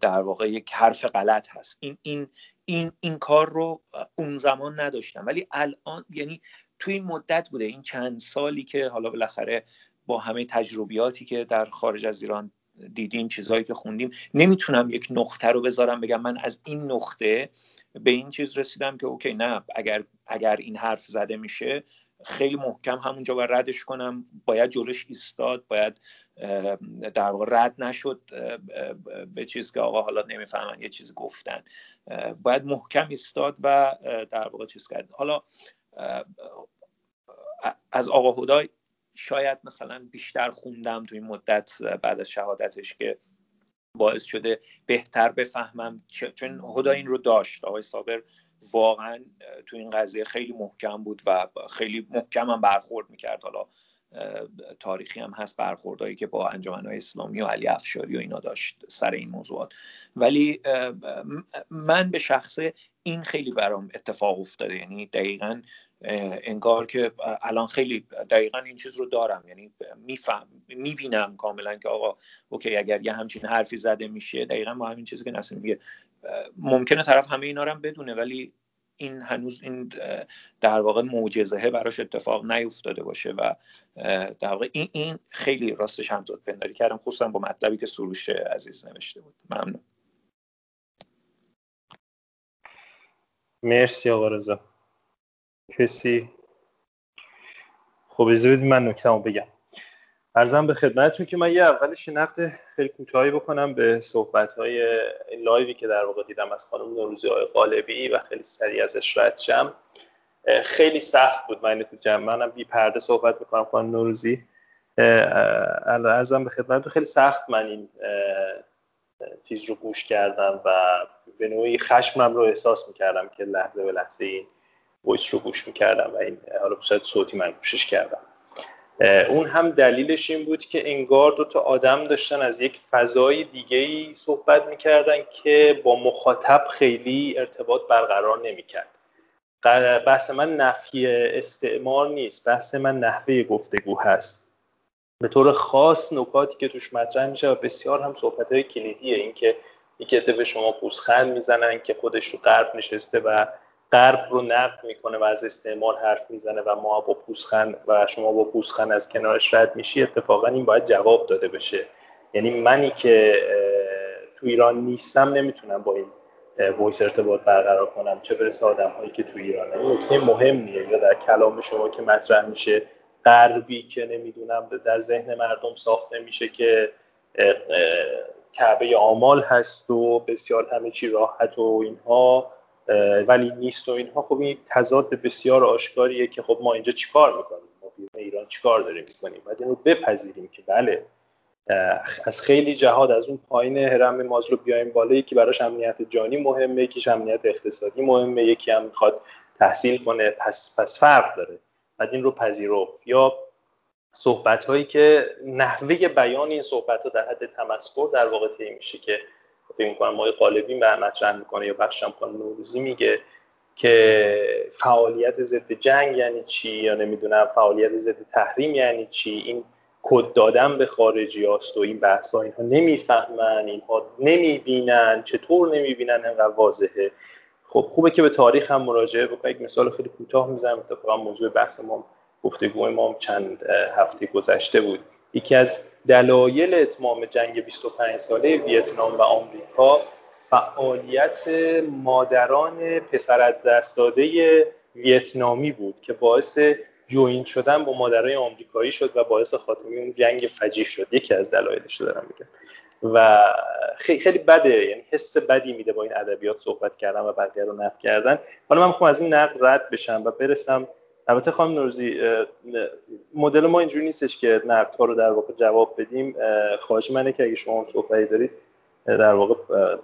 در واقع یک حرف غلط هست. این این این این کار رو اون زمان نداشتم. ولی الان یعنی توی این مدت بوده این چند سالی که حالا بالاخره با همه تجربیاتی که در خارج از ایران دیدیم چیزهایی که خوندیم. نمی‌تونم یک نقطه رو بذارم بگم. من از این نقطه به این چیز رسیدم که اوکی نه اگر اگر این حرف زده میشه خیلی محکم همونجا باید ردش کنم. باید جلوش ایستاد باید در واقع رد نشد به چیز که آقا حالا نمی‌فهمن یه چیز گفتن. باید محکم ایستاد و در واقع چیز کرد. حالا از آقا هدای شاید مثلا بیشتر خوندم تو این مدت بعد از شهادتش که باعث شده بهتر بفهمم چون هدا این رو داشت. آقای صابر واقعا تو این قضیه خیلی محکم بود و خیلی محکم هم برخورد می‌کرد. حالا تاریخی هم هست برخوردهایی که با انجمنهای اسلامی و علی افشاری و اینا داشت سر این موضوعات. ولی من به شخصه این خیلی برام اتفاق افتاده. یعنی دقیقا انگار که الان خیلی دقیقا این چیز رو دارم. یعنی میفهم می‌بینم کاملا که آقا اوکی اگر یه همچین حرفی زده میشه دقیقا ما همین چیزی که نسیم میگه ممکنه طرف همه اینا رو بدونه ولی این هنوز این در واقع معجزه براش اتفاق نیفتاده باشه و در واقع این, این خیلی راستش همزاد پنداری کردم خصوصا با مطلبی که سروش عزیز نوشته بود. ممنون. مرسی آقا رضا. کسی؟ خب اجازه من نکتهمو بگم. ارزم به خدمتتون که من یه اولش نقد خیلی کوتاهی بکنم به صحبت های لایوی که در واقع دیدم از خانم نوروزی های غالبی و خیلی سریع ازش رد شم. خیلی سخت بود. من تو جمع منم بی پرده صحبت می‌کنم خانم نوروزی. ارزم به خدمتتون خیلی سخت من این چیز رو گوش کردم و به نوعی خشمم رو احساس می‌کردم که لحظه به لحظه این ویس رو گوش می‌کردم و این حالا شاید صوتی من گوشش کردم. اون هم دلیلش این بود که انگار دو تا آدم داشتن از یک فضای دیگه ای صحبت می‌کردن که با مخاطب خیلی ارتباط برقرار نمی‌کرد. بحث من نفی استعمار نیست بحث من نحوه گفتگو هست. به طور خاص نکاتی که توش مطرح میشه و بسیار هم صحبت های کلیدیه اینکه یکی به شما پوزخند می‌زنن که خودش رو غرب نشسته و غرب رو نقد می‌کنه و از استعمار حرف می‌زنه و ما با پوسخند و شما با پوسخند از کنارش رد میشی اتفاقا این باید جواب داده بشه. یعنی منی که تو ایران نیستم نمی‌تونم با این وایس ارتباط برقرار کنم. چه برسه آدم هایی که تو ایران این نکته مهمیه. یا در کلام شما که مطرح میشه غربی که نمی‌دونم در ذهن مردم ساخته میشه که کعبه آمال هست و بسیار همه چی راحت و اینها. ولی نیست و اینها. خب این تضاد بسیار آشکاریه که خب ما اینجا چیکار می‌کنیم؟ ما ایران چیکار داریم می‌کنیم؟ باید اینو بپذیریم که بله از خیلی جهاد از اون پایین هرم مازلو بیایم بالا. یکی براش امنیت جانی مهمه یکیش امنیت اقتصادی مهمه یکی هم می‌خواد تحصیل کنه. پس پس فرق داره. بعد این رو پذیرفت. یا صحبت هایی که نحوه بیان این صحبت ها در حد تمسخر در واقع میشه که فکر می‌کنم مای قالبی مطرح می‌کنه یا بخشم خانم نوروزی میگه که فعالیت ضد جنگ یعنی چی یا نمی‌دونم فعالیت ضد تحریم یعنی چی این کد دادن به خارجی هاست و این بحث ها اینها نمی‌فهمن اینها نمی‌بینن چطور نمی‌بینن انقدر واضحه. خب خوبه که به تاریخ هم مراجعه بکنم یک مثال خیلی کوتاه می‌زنم اتفاقا موضوع بحث ما گفتگوی ما چند هفته گذشته بود. یکی از دلایل اتمام جنگ 25 ساله ویتنام و آمریکا فعالیت مادران پسر از دست داده ویتنامی بود که باعث جوین شدن با مادرای آمریکایی شد و باعث خاتمه اون جنگ فجیع شد. یکی از دلایلش دارم میگم. و خیلی خیلی بده یعنی حس بدی میده با این ادبیات صحبت کردن و بقیه رو نقد کردن. حالا من می‌خوام از این نقد رد بشم و برسم البته خانم نوروزی مدل ما اینجوری نیستش که نقدها رو در واقع جواب بدیم. خواهش منه که اگه شما صحبتی دارید در واقع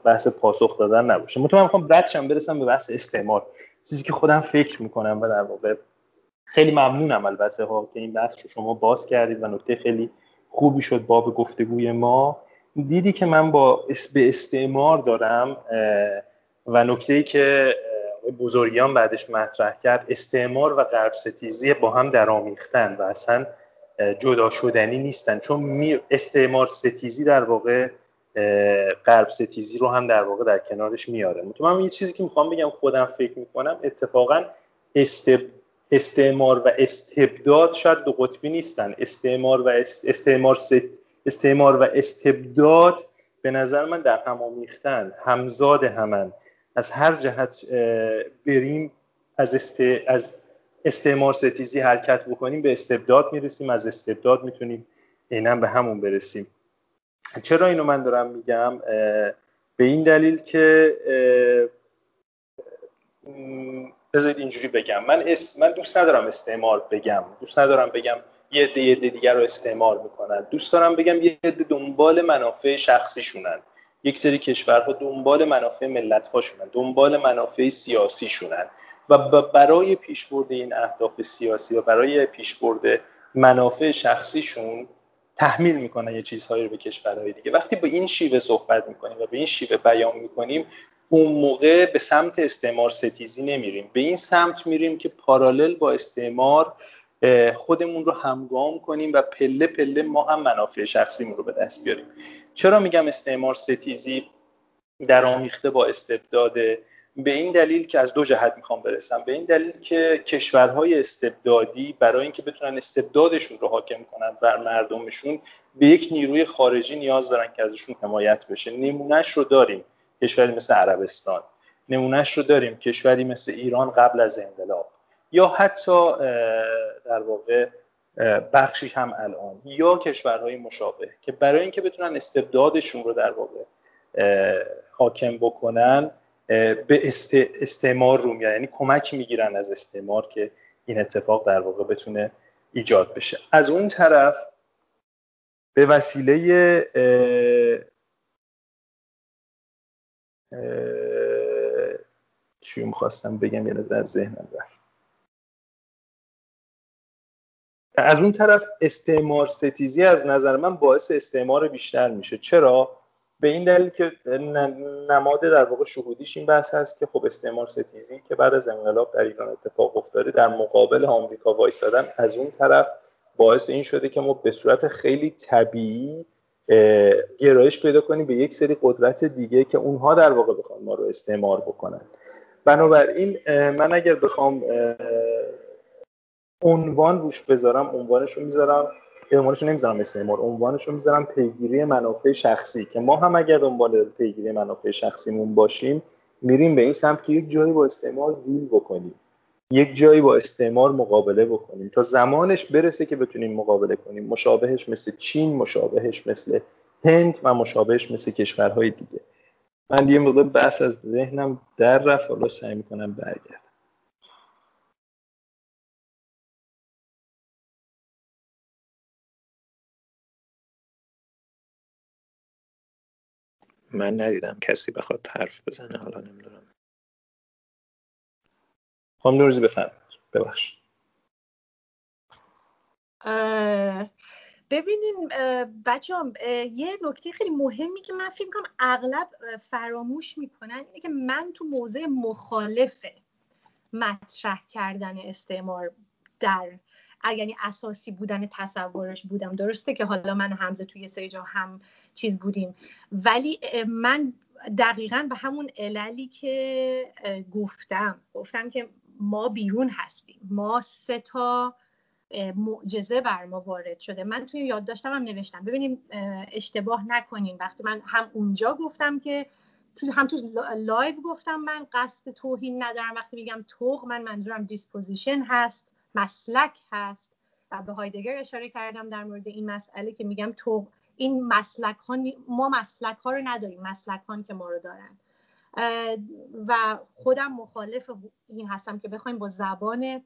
بحث پاسخ دادن نباشه. مطمئن می‌خوام ردشم برسم به بحث استعمار. چیزی که خودم فکر می‌کنم و در واقع خیلی ممنونم البته ها که این بحث رو شما باز کردید و نکته خیلی خوبی شد باب گفتگوی ما. دیدی که من با به استعمار دارم و نکته که بزرگیان بعدش مطرح کرد استعمار و غرب ستیزی با هم درآمیختن و اصلا جدا شدنی نیستن. چون استعمار ستیزی در واقع غرب ستیزی رو هم در واقع در کنارش میاره. من یه چیزی که می‌خوام بگم خودم فکر می‌کنم اتفاقا استعمار و استبداد شاید دو قطبی نیستن. استعمار و استعمار استعمار و استبداد به نظر من در هم آمیختن. همزاد همن. از هر جهت بریم از, است... از استعمار ستیزی حرکت بکنیم به استبداد می‌رسیم از استبداد می‌تونیم عینا به همون برسیم. چرا اینو من دارم میگم؟ به این دلیل که بذارید اینجوری بگم. من من دوست ندارم استعمار بگم. دوست ندارم بگم یه عده دیگر رو استعمار می‌کنن. دوست دارم بگم یه عده دنبال منافع شخصیشونن. یک سری کشورها دنبال منافع ملت هاشونن دنبال منافع سیاسی شونن و برای پیشبرد این اهداف سیاسی و برای پیشبرد منافع شخصیشون تحمیل می‌کنن یه چیزهایی رو به کشورهای دیگه. وقتی با این شیوه صحبت می‌کنیم و به این شیوه بیان می‌کنیم اون موقع به سمت استعمار ستیزی نمیریم. به این سمت میریم که پارالل با استعمار خودمون رو همگام کنیم و پله پله ما هم منافع شخصیمون رو به دست بیاریم. چرا میگم استعمار ستیزی در آمیخته با استبداد به این دلیل که از دو جهت می‌خوام برسم. به این دلیل که کشورهای استبدادی برای اینکه بتونن استبدادشون رو حاکم کنن بر مردمشون به یک نیروی خارجی نیاز دارن که ازشون حمایت بشه. نمونهش رو داریم. کشوری مثل عربستان. نمونهش رو داریم. کشوری مثل ایران قبل از انقلاب. یا حتی در واقع بخشی هم الان یا کشورهای مشابه که برای اینکه بتونن استبدادشون رو در واقع حاکم بکنن به استعمار رو میارن. یعنی کمک می‌گیرن از استعمار که این اتفاق در واقع بتونه ایجاد بشه. از اون طرف به وسیله چی می‌خواستم بگم؟ یه نظر از ذهنم رفت. از اون طرف استعمار ستیزی از نظر من باعث استعمار بیشتر میشه. چرا؟ به این دلیل که نماد در واقع شهودیش این بحث هست که خب استعمار ستیزی که بعد از انقلاب در ایران اتفاق افتاده در مقابل آمریکا وایسادن از اون طرف باعث این شده که ما به صورت خیلی طبیعی گرایش پیدا کنیم به یک سری قدرت دیگه که اونها در واقع بخوان ما رو استعمار بکنن. بنابراین من اگر بخوام عنوان روش بذارم عنوانش رو می‌ذارم. عنوانش رو نمی‌ذارم استعمار عنوانش رو می‌ذارم پیگیری منافع شخصی که ما هم اگر دنبال پیگیری منافع شخصیمون باشیم میریم به این سمت که یک جایی با استعمار دیل بکنیم. یک جایی با استعمار مقابله بکنیم. تا زمانش برسه که بتونیم مقابله کنیم. مشابهش مثل چین مشابهش مثل هند و مشابهش مثل کشورهای دیگه. من یه موقع بحث از ذهنم در رفت. حالا سعی می‌کنم برگردم. من ندیدم کسی بخواد حرف بزنه حالا نمی‌دونم. خانم نوروزی بفرمایید. ببخشید. ببینین بچه هم یه نکته خیلی مهمی که من فکر کنم اغلب فراموش می‌کنن اینه که من تو موضع مخالف مطرح کردن استعمار در یعنی اساسی بودن تصورش بودم. درسته که حالا من همزه توی سری جا هم چیز بودیم. ولی من دقیقا به همون عللی که گفتم گفتم که ما بیرون هستیم. ما سه تا معجزه بر ما وارد شده. من توی یادداشتم هم نوشتم. ببینیم اشتباه نکنین. وقتی من هم اونجا گفتم که تو هم تو لایو گفتم من قصد توهین ندارم. وقتی میگم طوق من منظورم disposition هست. مسلک هست. و به هایدگر اشاره کردم در مورد این مسئله که میگم تو این مسلک ها ما مسلک ها رو نداریم مسلک ها که ما رو دارن. و خودم مخالف این هستم که بخوایم با زبان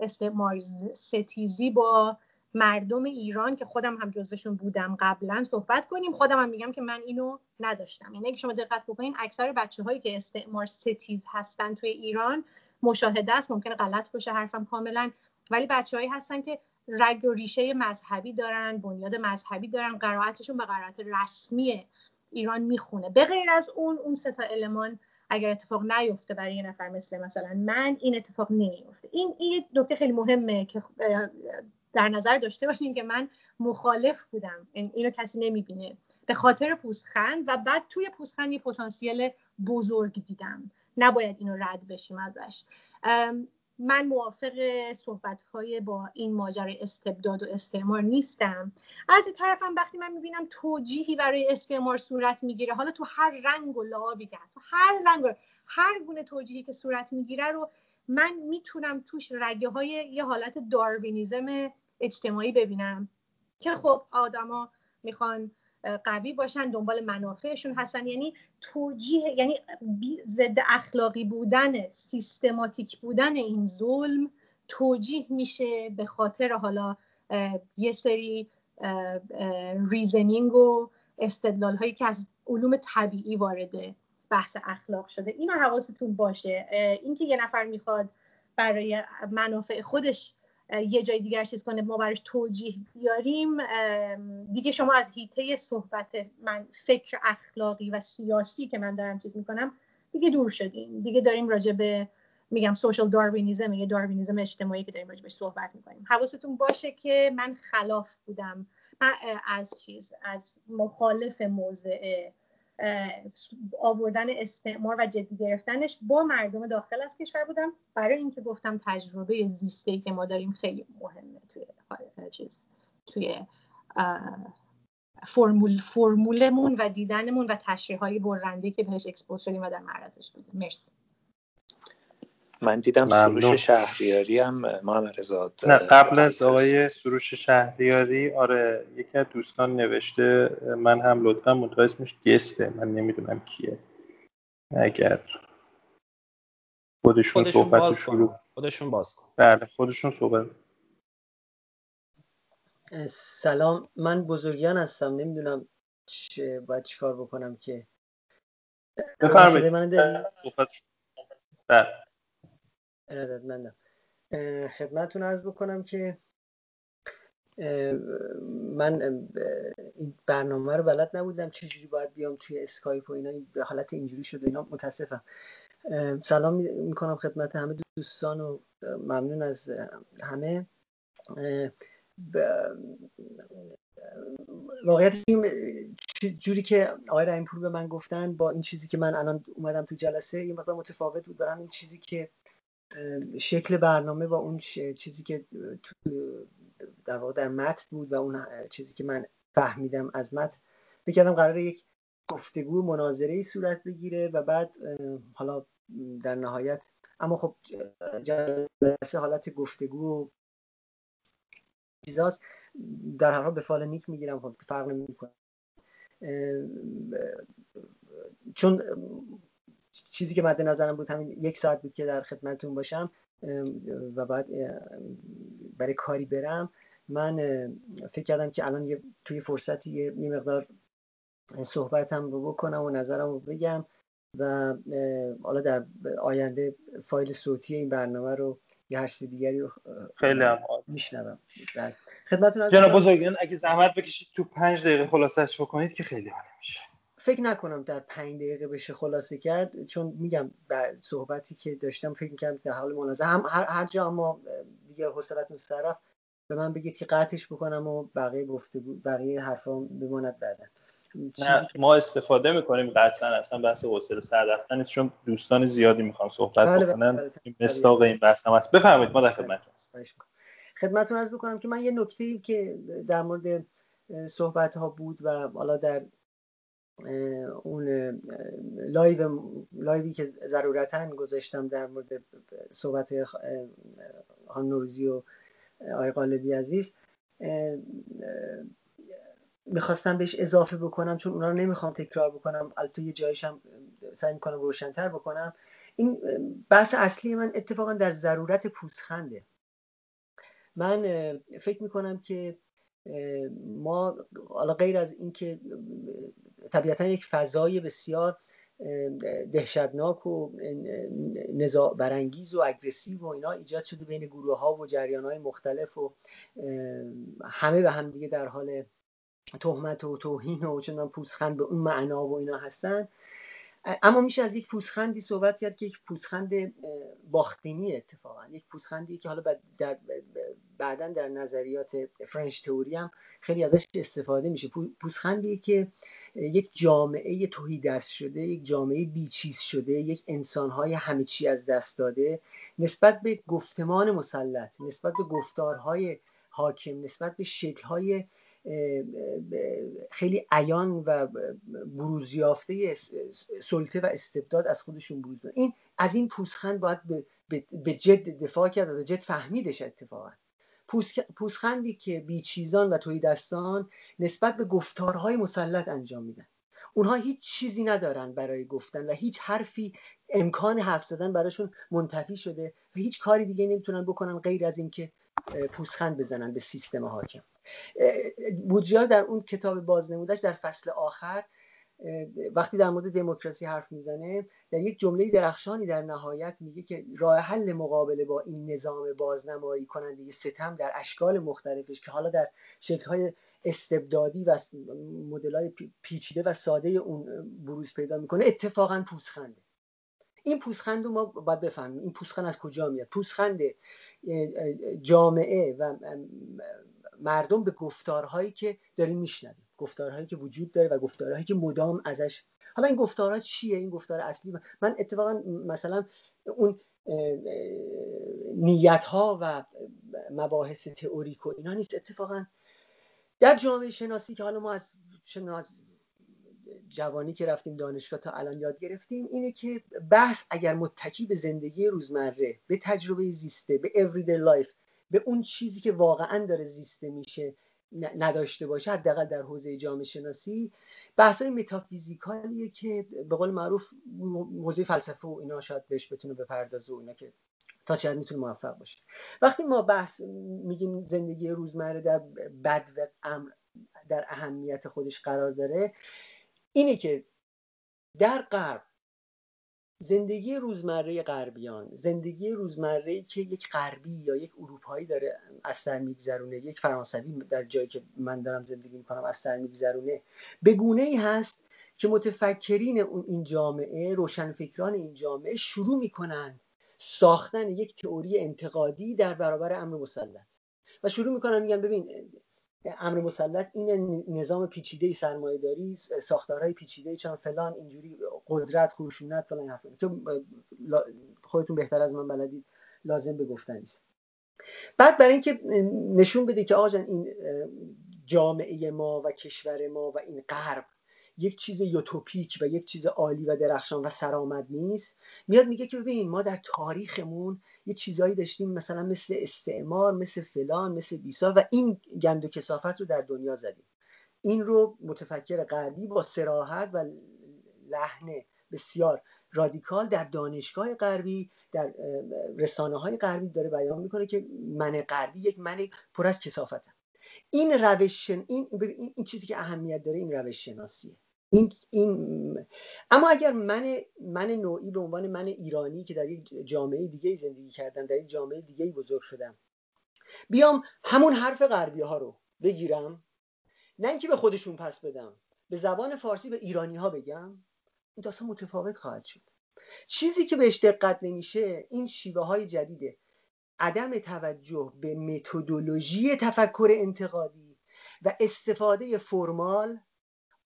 استعمار ستیزی با مردم ایران که خودم هم جزوشون بودم قبلا صحبت کنیم. خودم هم میگم که من اینو نداشتم. یعنی اگه شما دقت بکنین اکثر بچه هایی که استعمار ستیز هستن توی ایران مشاهده است. ممکنه غلط باشه حرفم کاملا. ولی بچههایی هستن که رگ و ریشه مذهبی دارن بنیاد مذهبی دارن قرائتشون به قرائت رسمی ایران می‌خونه. به غیر از اون اون سه تا المان اگر اتفاق نیفته برای یه نفر مثل مثلا من این اتفاق نمیفته این این نکته خیلی مهمه که در نظر داشته باشین که من مخالف بودم. اینو کسی نمی‌بینه. به خاطر پوزخند و بعد توی پوزخند یه پتانسیل بزرگ دیدم. نباید اینو رد بشیم ازش. من موافق صحبت های با این ماجرای استبداد و استعمار نیستم. از این طرفم وقتی من می‌بینم توجیهی برای استعمار صورت می‌گیره حالا تو هر رنگ و لعابی که تو هر رنگ و هر گونه توجیهی که صورت می‌گیره رو من می‌تونم توش رگه های یه حالت داروینیزم اجتماعی ببینم. که خب آدما می‌خوان قوی باشن دنبال منافعشون هستن. یعنی توجیه یعنی ضد اخلاقی بودن سیستماتیک بودن این ظلم توجیه میشه به خاطر حالا یه سری ریزنینگ و استدلال هایی که از علوم طبیعی وارد بحث اخلاق شده. اینو حواستون باشه. اینکه یه نفر می‌خواد برای منافع خودش یه جای دیگر چیز کنه ما براش توجیه بیاریم. دیگه شما از هیته صحبت من فکر اخلاقی و سیاسی که من دارم چیز می‌کنم دیگه دور شدیم دیگه داریم راجع به میگم سوشال داروینیزم یه داروینیزم اجتماعی که داریم راجع صحبت می‌کنیم. حواستون باشه که من خلاف بودم. من از چیز از مخالف موضع آوردن استعمار و جدی گرفتنش با مردم داخل از کشور بودم. برای اینکه گفتم تجربه زیسته که ما داریم خیلی مهمه توی چیز توی فرمول فرمولمون و دیدنمون و تشریح های برنده که بهش اکسپوز شدیم و در معرضش بودیم. مرسی. من دیدم سروش شهریاری هم محمد رضا نه قبل از آقای سروش شهریاری آره یکی از دوستان نوشته من هم لطفا منتها اسمش گسته من نمی‌دونم کیه. اگر خودشون, خودشون صحبت شروع خودشون باز کن. بله خودشون صحبت سلام من بزرگیان هستم نمی‌دونم چه باید چیکار بکنم که بفرمایید. من ارادتمندم خدمتتون ارز بکنم که من این برنامه رو بلد نبودم چجوری باید بیام توی اسکایپ و اینا به حالت اینجوری شد اینا متاسفم. سلام می‌کنم خدمت همه دوستان و ممنون از همه. واقعیت جوری که آقای رحیمپور به من گفتن با این چیزی که من الان اومدم تو جلسه یه مقدار متفاوت بود برم این چیزی که شکل برنامه با اون چیزی که در واقع در متن بود و اون چیزی که من فهمیدم از متن بکردم قرار یک گفتگو مناظره ای صورت بگیره و بعد حالا در نهایت اما خب جلسه حالت گفتگو چیزاست. در هر حال به فال نیک می‌گیرم خب فرق نمی‌کنه. چون چیزی که مد نظرم بود همین یک ساعت بود که در خدمتتون باشم و بعد برای کاری برم من فکر کردم که الان یه توی فرصتی یه مقدار صحبتم رو بکنم و نظرم رو بگم و حالا در آینده فایل صوتی این برنامه رو یه هر دیگری رو خیلی هم میشنوم. خدمتتون جناب بزرگان اگه زحمت بکشید تو پنج دقیقه خلاصش بکنید که خیلی عالی میشه. فکر نکنم در پنج دقیقه بشه خلاصه کرد چون میگم صحبتی که داشتم فکر می‌کردم در حال مناظره هم هر, هر جا اما دیگه حوصلتون سر رفت به من بگید که قطعش بکنم و بقیه گفته بقیه حرفام بماند بعدا. نه ما استفاده می‌کنیم قطعا اصلا بحث حوصله سر رفتن چون دوستان زیادی می‌خوان صحبت بله بکنن. بله بله مشتاق این بحث هم هست. بفرمایید ما در خدمت خدمتتون عرض بکنم که من یه نکته که در مورد صحبت ها بود و حالا در اون لایو لایوی که ضرورتا گذاشتم در مورد صحبت خان نوروزی و آقای قالبی عزیز می‌خواستم بهش اضافه بکنم چون اونا رو نمی‌خوام تکرار بکنم البته یه جایشم سعی می‌کنم روشنتر بکنم. این بحث اصلی من اتفاقا در ضرورت پوزخنده. من فکر می‌کنم که ما حالا غیر از اینکه طبیعتا یک فضای بسیار دهشتناک و نزاع برانگیز و اگرسیو و اینا ایجاد شده بین گروه ها و جریان های مختلف و همه به هم دیگه در حال تهمت و توهین و چنان پوزخند به اون معنا و اینا هستن. اما میشه از یک پوزخندی صحبت کرد که یک پوزخند باختینی اتفاقا. یک پوزخندی که حالا در بعدا در نظریات فرنش تئوری هم خیلی ازش استفاده میشه. پوزخندی که یک جامعه توهی دست شده یک جامعه بیچیز شده یک انسانهای همه چی از دست داده نسبت به گفتمان مسلط نسبت به گفتارهای حاکم نسبت به شکلهای خیلی عیان و بروز یافته سلطه و استبداد از خودشون بروز این از این پوسخند باید به جد دفاع کرد و به جد فهمیدش اتفاقا. پوسخندی که بیچیزان و توی دستان نسبت به گفتارهای مسلط انجام میدن. اونها هیچ چیزی ندارن برای گفتن و هیچ حرفی امکان حرف زدن براشون منتفی شده و هیچ کاری دیگه نمی‌تونن بکنن غیر از اینکه پوسخند بزنن به سیستم حاکم. بودجیار در اون کتاب بازنمودش در فصل آخر وقتی در مورد دموکراسی حرف می‌زنه در یک جمله درخشانی در نهایت میگه که راه حل مقابله با این نظام بازنمایی کننده ستم در اشکال مختلفش که حالا در شکلهای استبدادی و مدلای پیچیده و ساده اون بروز پیدا می‌کنه اتفاقا پوسخنده این پوسخند رو ما باید بفهمیم. این پوسخند از کجا میاد؟ پوسخند جامعه و مردم به گفتارهایی که داریم میشنویم. گفتارهایی که وجود داره و گفتارهایی که مدام ازش حالا این گفتارها چیه؟ این گفتار اصلی من اتفاقا مثلا اون نیت ها و مباحث تئوریک و اینا نیست. اتفاقا در جامعه شناسی که حالا ما از شناس جوانی که رفتیم دانشگاه تا الان یاد گرفتیم اینه که بحث اگر متکی به زندگی روزمره به تجربه زیسته به everyday life به اون چیزی که واقعا داره زیسته میشه نداشته باشه حداقل در حوزه جامعه شناسی. بحث های متافیزیکالیه که به قول معروف حوزه فلسفه و اینا شاید بهش بتونه بپردازه و اینا که تا چقدر می‌تونه موفق باشه. وقتی ما بحث میگیم زندگی روزمره در بد و امر در اهمیت خودش قرار داره اینه که در غرب زندگی روزمره غربیان زندگی روزمره که یک غربی یا یک اروپایی داره از سر میگذرونه. یک فرانسوی در جایی که من دارم زندگی می‌کنم از سر میگذرونه. به گونه ای هست که متفکرین این جامعه روشنفکران این جامعه شروع می‌کنند ساختن یک تئوری انتقادی در برابر امر مسلط. و شروع می‌کنن میگن ببین امر مسلط این نظام پیچیده سرمایه داری ساختارهای پیچیده چون فلان اینجوری قدرت خشونت فلان حرف تو خودتون بهتر از من بلدید لازم به گفتن نیست بعد برای اینکه نشون بده که آقا این جامعه ما و کشور ما و این غرب یک چیز یوتوپیک و یک چیز عالی و درخشان و سرآمد نیست میاد میگه که ببین ما در تاریخمون یه چیزایی داشتیم مثلا مثل استعمار مثل فلان مثل بیسا و این گند و کسافت رو در دنیا زدیم. این رو متفکر غربی با سراحت و لحن بسیار رادیکال در دانشگاه غربی در رسانه های غربی داره بیان می‌کنه که من غربی یک من پر از کسافته این روش این, این, این چیزی که اهمیت داره این روش شناسیه. این, این اما اگر من من نوعی به عنوان من ایرانی که در یک جامعه دیگه زندگی کردم در یک جامعه دیگه بزرگ شدم بیام همون حرف غربی ها رو بگیرم نه اینکه به خودشون پس بدم به زبان فارسی به ایرانی ها بگم. این داستان متفاوت خواهد شد. چیزی که بهش دقت نمیشه این شیوه های جدیده. عدم توجه به متدولوژی تفکر انتقادی و استفاده فرمال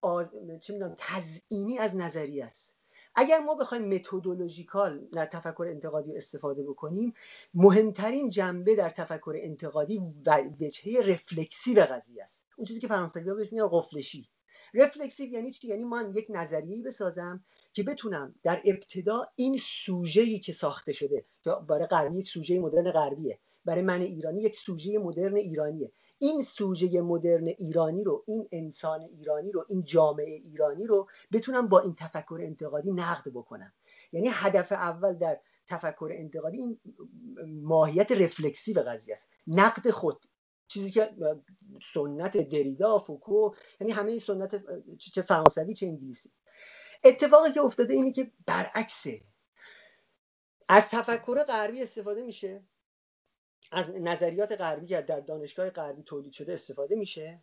آز... چه می‌دونم تزئینی از نظری است. اگر ما بخوایم متدولوژیکال در تفکر انتقادی استفاده بکنیم مهمترین جنبه در تفکر انتقادی و وجهه رفلکسیو قضیه است. اون چیزی که فرانسوی ها بهش میگن قفلشی. رفلکسیو یعنی چی؟ یعنی من یک نظریه‌ای بسازم که بتونم در ابتدا این سوژه‌ای که ساخته شده برای غربی یک سوژه مدرن غربیه برای من ایرانی یک سوژه مدرن ایرانیه. این سوژه مدرن ایرانی رو این انسان ایرانی رو این جامعه ایرانی رو بتونم با این تفکر انتقادی نقد بکنم. یعنی هدف اول در تفکر انتقادی این ماهیت رفلکسیو قضیه است. نقد خود. چیزی که سنت دریدا فوکو یعنی همه سنت چه فرانسوی چه انگلیسی. اتفاقی که افتاده اینه که برعکسه. از تفکر غربی استفاده میشه. از نظریات غربی که در دانشگاه غربی تولید شده استفاده میشه.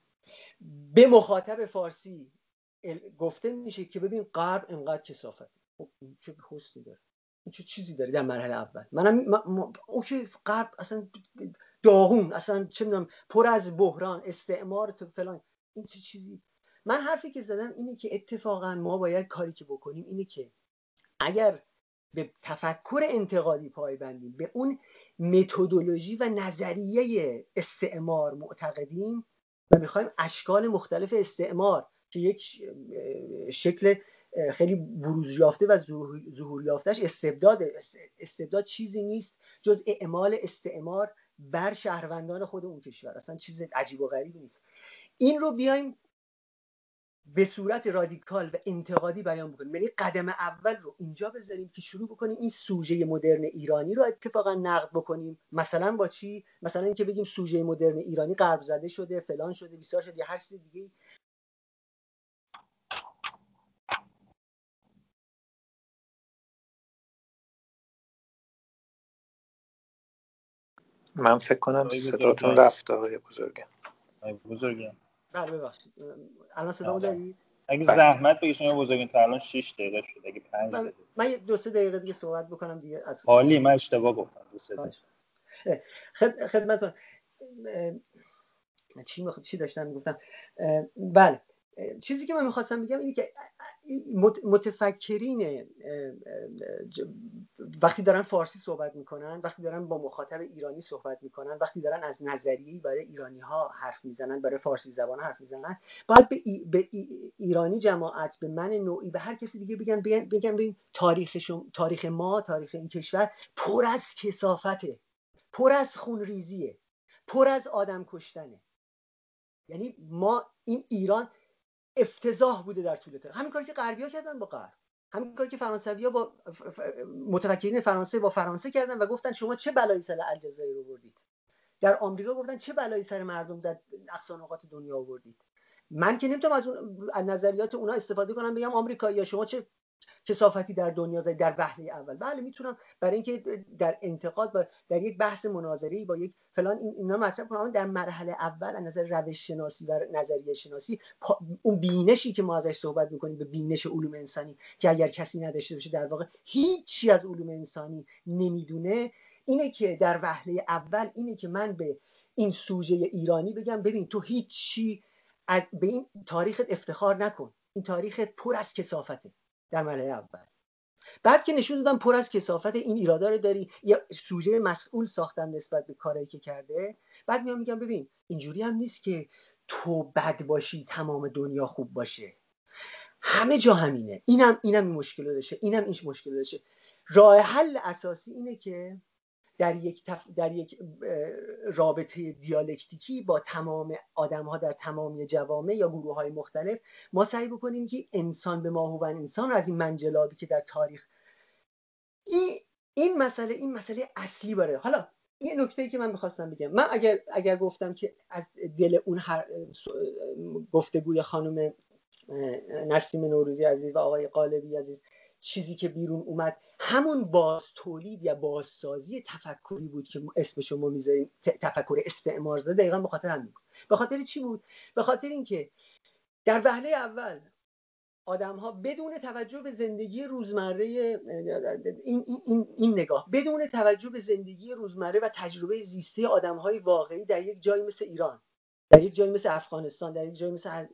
به مخاطب فارسی گفته میشه که ببین غرب انقدر کسافته خب چه حسنی داره. چه چیزی داره در مرحله اول. منم اوکی غرب اصلا داغون اصلا چه می‌دونم پر از بحران استعمار فلان. این چه چیزی؟ من حرفی که زدم اینه که اتفاقا ما باید کاری که بکنیم اینه که اگر به تفکر انتقادی پایبندیم به اون متدولوژی و نظریه استعمار معتقدیم و می‌خوایم اشکال مختلف استعمار که یک شکل خیلی بروز یافته و ظهور یافتهش استبداد استبداد چیزی نیست جز اعمال استعمار بر شهروندان خود اون کشور. اصلا چیز عجیب و غریبی نیست. این رو بیایم به صورت رادیکال و انتقادی بیان بکنیم. یعنی قدم اول رو اینجا بذاریم که شروع بکنیم این سوژه مدرن ایرانی رو اتفاقا نقد بکنیم. مثلا با چی؟ مثلا اینکه بگیم سوژه مدرن ایرانی غرب زده شده فلان شده بیسار شده یا هر چیز دیگه من فکر کنم صداتون رفت آقای بزرگم بزرگم بله ببخشید. الان صدامو دارید؟ اگه بله. زحمت بگی شما بزرگین تا الان 6 دقیقه شد. اگه 5 دقیقه من دو سه دقیقه دیگه صحبت بکنم دیگه از حالی من اشتباه گفتم. دو سه دقیقه. خدمتتون. چی مخ... چی داشتم می‌گفتم؟ بله. چیزی که من می‌خواستم بگم اینه که متفکرین وقتی دارن فارسی صحبت می‌کنن وقتی دارن با مخاطب ایرانی صحبت می‌کنن وقتی دارن از نظریه برای ایرانی ها حرف می‌زنن برای فارسی زبان حرف می‌زنن باید به, به ایرانی جماعت به من نوعی به هر کسی دیگه بگن بگن بگن تاریخ, تاریخ ما تاریخ این کشور پر از کسافته پر از خونریزیه پر از آدم کشتنه. یعنی ما این ایران افتضاح بوده در طول تاریخ. همین کاری که غربیا کردن با غرب. همین کاری که فرانسوی ها با متفکرین فرانسه با فرانسه کردن و گفتن شما چه بلایی سر الجزایر رو در آمریکا گفتن چه بلایی سر مردم در اقصا نقاط دنیا آوردید؟ من که نمی‌تونم از اون از نظریات اونا استفاده کنم بگم آمریکا یا شما چه کسافتی در دنیا زدید در وهله اول. بله می‌تونم برای اینکه در انتقاد با در یک بحث مناظری با یک فلان این اینا مطرح کنم در مرحله اول از نظر روش شناسی و نظریه شناسی اون بینشی که ما ازش صحبت می‌کنیم به بینش علوم انسانی که اگر کسی نداشته باشه در واقع هیچی از علوم انسانی نمی‌دونه اینه که در وهله اول اینه که من به این سوژه ایرانی بگم ببین تو هیچی به این تاریخت افتخار نکن. این تاریخ پر از کسافته. در مرحله اول. بعد که نشون دادم پر از کسافت این ایرادا رو داری یا سوژه مسئول ساختن نسبت به کاری که کرده. بعد میام میگم ببین اینجوری هم نیست که تو بد باشی تمام دنیا خوب باشه. همه جا همینه. اینم اینم این مشکل داشته اینم این مشکل داشته. راه حل اساسی اینه که در یک, در یک رابطه دیالکتیکی با تمام آدم ها در تمامی جوامع یا گروه های مختلف ما سعی بکنیم که انسان به ماهو انسان از این منجلابی که در تاریخ این, این مسئله این مسئله اصلی باره حالا این نکته ای که من می‌خواستم بگم. من اگر اگر گفتم که از دل اون هر گفتگوی خانم نسیم نوروزی عزیز و آقای قالبی عزیز چیزی که بیرون اومد همون باز تولید یا بازسازی تفکری بود که اسم شما می‌ذاریم تفکر استعمار زده دقیقا به خاطر همین به خاطر چی بود به خاطر اینکه در وهله اول آدم ها بدون توجه به زندگی روزمره این, این, این نگاه بدون توجه به زندگی روزمره و تجربه زیسته آدم های واقعی در یک جایی مثل ایران در یک جایی مثل افغانستان در یک جایی مثل.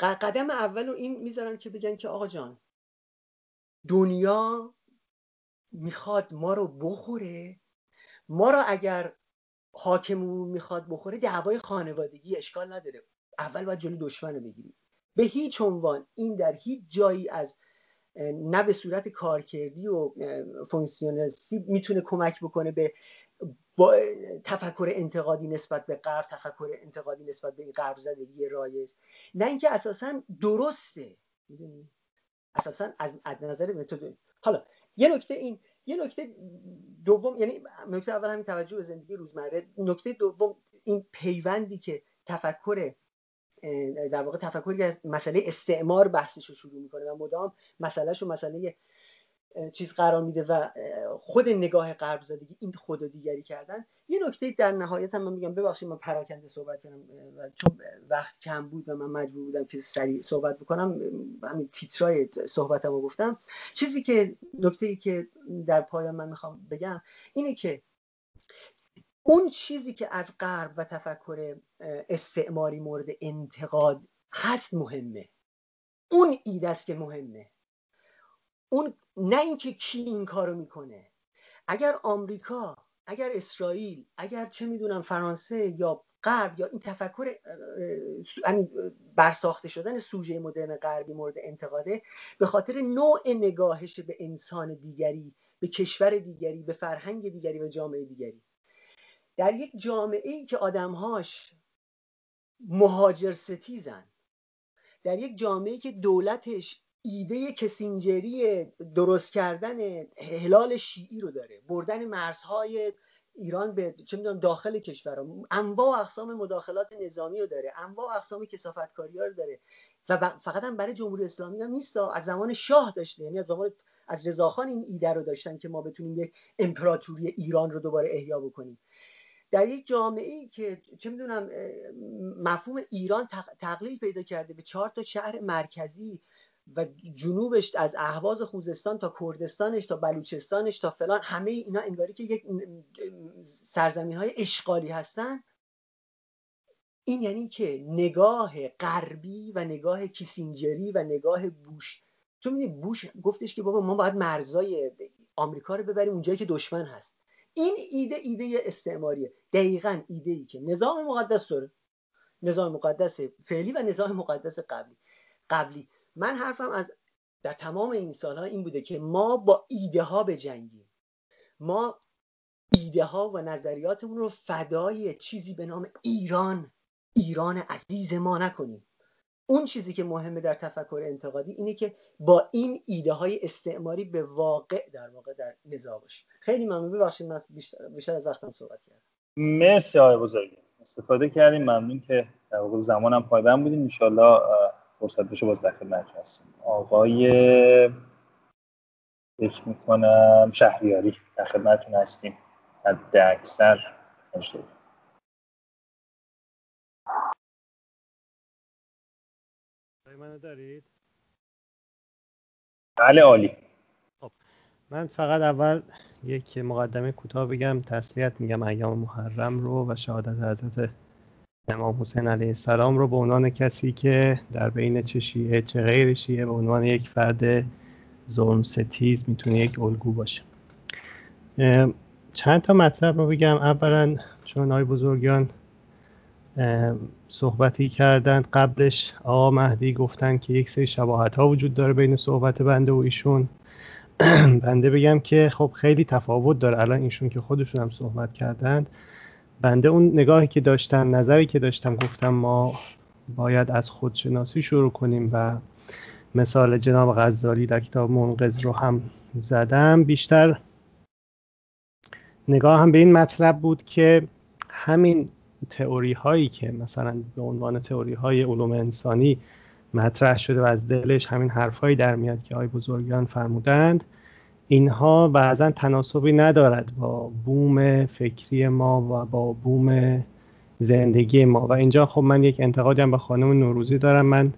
قدم اول رو این می‌ذارن که بگن که آقا جان دنیا می‌خواد ما رو بخوره. ما رو اگر حاکمون می‌خواد بخوره دعوای خانوادگی اشکال نداره. اول باید جلو دشمن رو بگیریم. به هیچ عنوان این در هیچ جایی از نه به صورت کارکردی و فونکسیونالیستی می‌تونه کمک بکنه به با تفکر انتقادی نسبت به غرب تفکر انتقادی نسبت به این غرب زدگی رایج. نه اینکه اساسا درسته. می‌دونی؟ اساسا از, از نظر متد حالا یه نکته این یه نکته دوم یعنی نکته اول همین توجه به زندگی روزمره. نکته دوم این پیوندی که تفکر در واقع تفکری از مسئله استعمار بحثش رو شروع می‌کنه و مدام مسئلهش و مسئله چیز قرار میده و خود نگاه غرب زدگی این خود دیگری کردن. یه نکته در نهایت هم من میگم ببخشید من پراکنده صحبت کردم و چون وقت کم بود و من مجبور بودم که سریع صحبت بکنم همین تیترای صحبتم گفتم. چیزی که نکته ای که در پایان من می‌خوام بگم اینه که اون چیزی که از غرب و تفکر استعماری مورد انتقاد هست مهمه. اون ایده است که مهمه. اون نه اینکه کی این کارو می‌کنه. اگر آمریکا اگر اسرائیل اگر چه می‌دونم فرانسه یا غرب یا این تفکر برساخته شدن سوژه مدرن غربی مورد انتقاده به خاطر نوع نگاهش به انسان دیگری به کشور دیگری به فرهنگ دیگری و جامعه دیگری. در یک جامعه ای که آدمهاش مهاجر ستیزن در یک جامعه که دولتش ایده کسینجری درست کردن هلال شیعی رو داره. بردن مرزهای ایران به چه می‌دونم داخل کشور انواع و اقسام مداخلات نظامی رو داره. انواع و اقسام کسافتکاری رو داره. و فقط هم برای جمهوری اسلامی هم نیست. از زمان شاه داشته. یعنی از زمان از رضاخان این ایده رو داشتن که ما بتونیم یک امپراتوری ایران رو دوباره احیا بکنیم. در یک جامعه ای که چه می‌دونم مفهوم ایران تقلیل پیدا کرده به چهار تا شهر مرکزی و جنوبش از اهواز خوزستان تا کردستانش تا بلوچستانش تا فلان همه اینا انگاری که یک سرزمین های اشغالی هستن. این یعنی که نگاه غربی و نگاه کیسینجری و نگاه بوش. چون می‌دونی بوش گفتش که بابا ما باید مرزای آمریکا رو ببریم اونجایی که دشمن هست. این ایده ایده استعماریه. دقیقا ایده ای که نظام مقدس داره. نظام مقدس فعلی و نظام مقدس قبلی. قبلی. من حرفم از در تمام این سالها این بوده که ما با ایده ها بجنگیم. ما ایده ها و نظریاتمون رو فدای چیزی به نام ایران ایران عزیز ما نکنیم. اون چیزی که مهمه در تفکر انتقادی اینه که با این ایده های استعماری به واقع در واقع در نزاع باشیم. خیلی ممنون. ببخشید من بیشتر, از وقتم صحبت کردم. مرسی آقای بزرگی. استفاده کردیم. ممنون که در واقع زمانم پایبند بودیم ان فرصت بشه باز در خدمتتون هستیم آقای فکر می‌کنم شهریاری. در خدمتتون هستیم. حد اکثر منو دارید؟ بله عالی. خب من فقط اول یک مقدمه کوتاه بگم تسلیت میگم ایام محرم رو و شهادت حضرت امام حسین علیه السلام رو به عنوان کسی که در بین چه شیعه چه غیر شیعه به عنوان یک فرد ظلم ستیز می‌تونه یک الگو باشه. چند تا مطلب رو بگم. اولا چون آقای بزرگیان صحبتی کردند قبلش آقا مهدی گفتن که یک سری شباهت ها وجود داره بین صحبت بنده و ایشون. [clears throat] بنده بگم که خب خیلی تفاوت داره. الان ایشون که خودشون هم صحبت کردند بنده اون نگاهی که داشتم نظری که داشتم گفتم ما باید از خودشناسی شروع کنیم و مثال جناب غزالی در کتاب منقذ رو هم زدم. بیشتر نگاه هم به این مطلب بود که همین تئوری هایی که مثلا به عنوان تئوری های علوم انسانی مطرح شده و از دلش همین حرفهایی در میاد که آی بزرگان فرمودند اینها بعضا تناسبی ندارد با بوم فکری ما و با بوم زندگی ما. و اینجا خب من یک انتقادی به خانم نوروزی دارم. من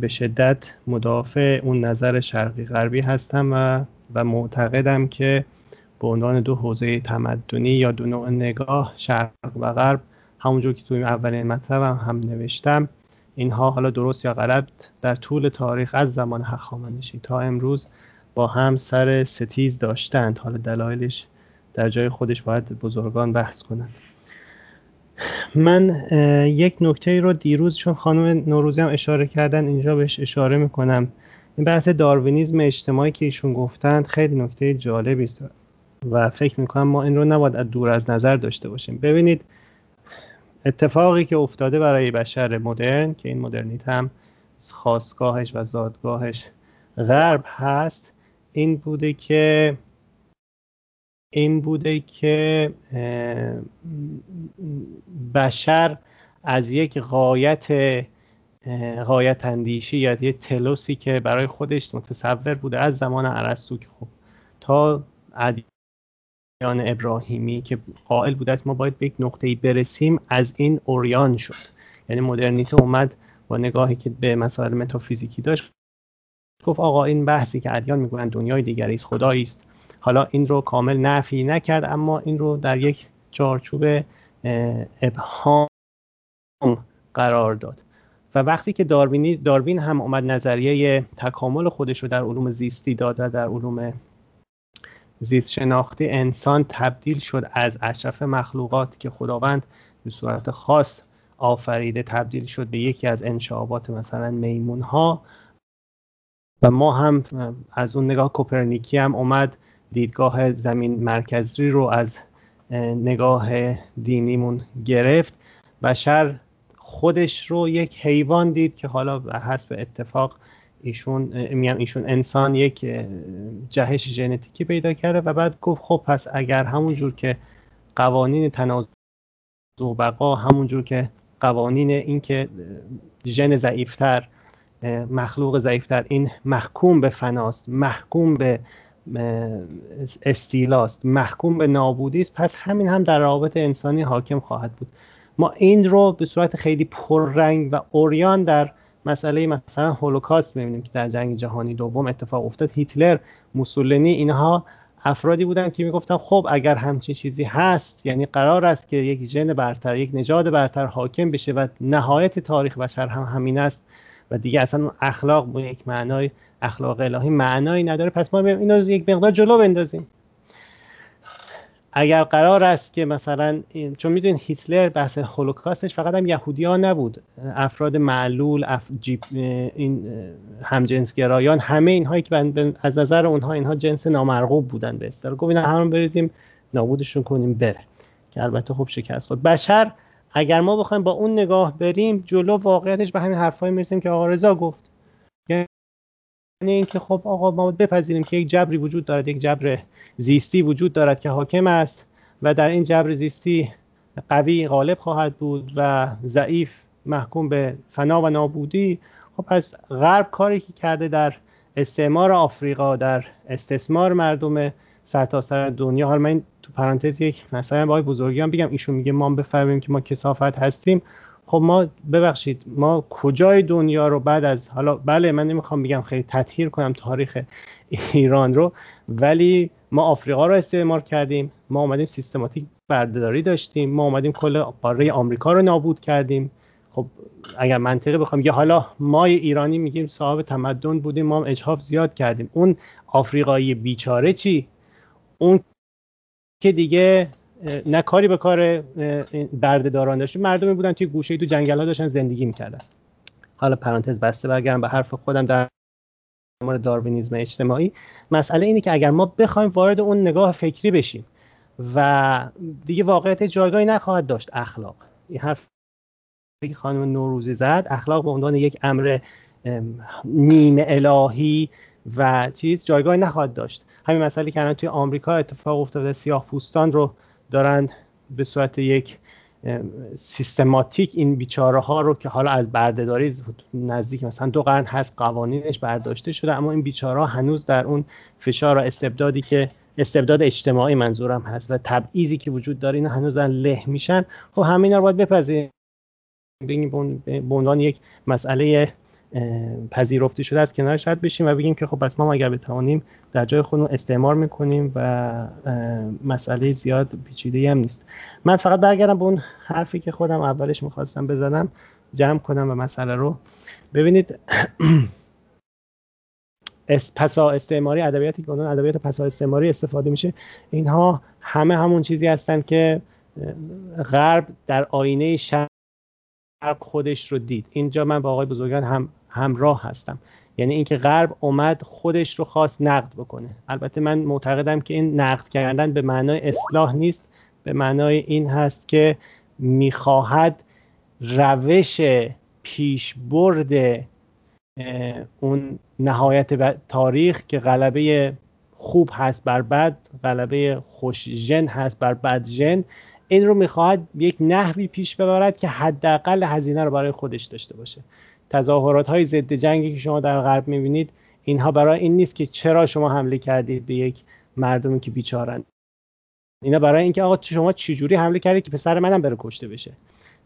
به شدت مدافع اون نظر شرقی غربی هستم و و معتقدم که به عنوان دو حوزه تمدنی یا دو نوع نگاه شرق و غرب همونجور که توی اولین مطلبم هم, هم نوشتم اینها حالا درست یا غلط در طول تاریخ از زمان هخامنشی تا امروز با هم سر ستیز داشتند. حالا دلایلش در جای خودش باید بزرگان بحث کنند. من یک نکته رو دیروز چون خانم نوروزی هم اشاره کردن اینجا بهش اشاره می‌کنم. این بحث داروینیزم اجتماعی که ایشون گفتند خیلی نکته جالبی است. و فکر می‌کنم ما این رو نباید از دور از نظر داشته باشیم. ببینید اتفاقی که افتاده برای بشر مدرن که این مدرنیت هم خواستگاهش و زادگاهش غرب هست این بوده که این بوده که بشر از یک غایت غایت اندیشی یا یه تلوسی که برای خودش متصور بوده از زمان عرستو که خب تا ادیان ابراهیمی که قائل بوده است ما باید به یک نقطه برسیم از این اوریان شد. یعنی مدرنیته اومد با نگاهی که به مسائل متافیزیکی داشت. گفت آقا این بحثی که ادیان می‌گویند دنیای دیگری است خدایی است. حالا این رو کامل نفی نکرد اما این رو در یک چارچوب ابهام قرار داد. و وقتی که داروینی داروین هم اومد نظریه تکامل خودش رو در علوم زیستی داد و در علوم زیست شناختی انسان تبدیل شد از اشرف مخلوقات که خداوند به صورت خاص آفریده تبدیل شد به یکی از انشابات مثلا میمون ها و ما هم از اون نگاه کوپرنیکی هم اومد دیدگاه زمین مرکزی رو از نگاه دینیمون گرفت بشر خودش رو یک حیوان دید که حالا بر حسب اتفاق ایشون میگم ایشون انسان یک جهش ژنتیکی پیدا کرده و بعد گفت خب پس اگر همون جور که قوانین تناسب و بقا همون جور که قوانین این که ژن ضعیفتر مخلوق ضعیفتر. این محکوم به فناست محکوم به استیلاست محکوم به نابودی است. پس همین هم در روابط انسانی حاکم خواهد بود. ما این رو به صورت خیلی پررنگ و اوریان در مسئله مثلا هولوکاست می‌بینیم که در جنگ جهانی دوم اتفاق افتاد. هیتلر موسولینی اینها افرادی بودن که می‌گفتن خب اگر همچین چیزی هست یعنی قرار است که یک ژن برتر یک نژاد برتر حاکم بشه و نهایت تاریخ بشر هم همین است. و دیگه اصلا اخلاق با یک معنای اخلاق الهی معنایی نداره. پس ما اینو یک مقدار جلو بندازیم. اگر قرار است که مثلا چون می‌دونید هیتلر بحث هولوکاستش فقط هم یهودی ها نبود. افراد معلول اف جیب این همجنسگرایان همه اینهایی که از نظر اونها اینها جنس نامرغوب بودن به اصطلاح. گفت همون بریزیم نابودشون کنیم بره. که البته خوب شکست خود بشر اگر ما بخوایم با اون نگاه بریم جلو واقعیتش به همین حرفای می‌رسیم که آقا رضا گفت. یعنی اینکه خب آقا ما بپذیریم که یک جبری وجود دارد یک جبر زیستی وجود دارد که حاکم است و در این جبر زیستی قوی غالب خواهد بود و ضعیف محکوم به فنا و نابودی. خب پس غرب کاری که کرده در استعمار آفریقا در استثمار مردم سرتاسر دنیا حالا من تو پرانتز یک مثلا با بزرگیان بگم ایشون میگه ما بفهمیم که ما کسافت هستیم. خب ما ببخشید ما کجای دنیا رو بعد از حالا بله من نمی‌خوام بگم خیلی تطهیر کنم تاریخ ایران رو ولی ما آفریقا رو استعمار کردیم ما اومدیم سیستماتیک بردهداری داشتیم ما اومدیم کل قاره آمریکا رو نابود کردیم. خب اگر منطقی بخوام یه حالا ما ایرانی میگیم صاحب تمدن بودیم ما هم اجحاف زیاد کردیم. اون آفریقایی بیچاره چی؟ اون که دیگه نه کاری به کار بردهداران داشت. مردمی بودن توی گوشه تو جنگل ها داشتن زندگی می‌کردن. حالا پرانتز بسته برگردم به حرف خودم در مورد داروینیزم اجتماعی. مسئله اینه که اگر ما بخوایم وارد اون نگاه فکری بشیم و دیگه واقعیت جایگاهی نخواهد داشت اخلاق. این حرف که خانم نوروزی زد اخلاق به عنوان یک امر نیمه الهی و چیز جایگاهی نخواهد داشت. همین مسئله که الان توی آمریکا اتفاق افتاده سیاه پوستان رو دارن به صورت یک سیستماتیک این بیچاره ها رو که حالا از بردهداری نزدیک مثلا دو قرن هست قوانینش برداشته شده اما این بیچاره هنوز در اون فشار و استبدادی که استبداد اجتماعی منظورم هست و تبعیضی که وجود داره اینا هنوز له میشن. خب همین رو باید بپذیریم. به عنوان یک مسئله پذیرفته شده از کنارش رد بشیم و بگیم که خب پس ما اگر بتوانیم در جای خودمون استعمار می‌کنیم و مسئله زیاد پیچیده هم نیست. من فقط برگردم به اون حرفی که خودم اولش می‌خواستم بزنم جمع کنم و مسئله رو. ببینید [clears throat] پسا استعماری ادبیاتی که ادبیات پسا استعماری استفاده میشه اینها همه همون چیزی هستند که غرب در آینه شرق خودش رو دید. اینجا من با آقای بزرگان هم همراه هستم. یعنی اینکه غرب اومد خودش رو خواست نقد بکنه. البته من معتقدم که این نقد کردن به معنای اصلاح نیست. به معنای این هست که می‌خواهد روش پیشبرد اون نهایت تاریخ که غلبه خوب هست بر بد غلبه خوش ژن هست بر بد ژن این رو می‌خواهد یک نحوی پیش ببرد که حداقل هزینه رو برای خودش داشته باشه. تظاهرات های ضد جنگی که شما در غرب می‌بینید اینها برای این نیست که چرا شما حمله کردید به یک مردمی که بیچارن اینا برای اینکه آقا شما چجوری حمله کردید که پسر منم بره کشته بشه؟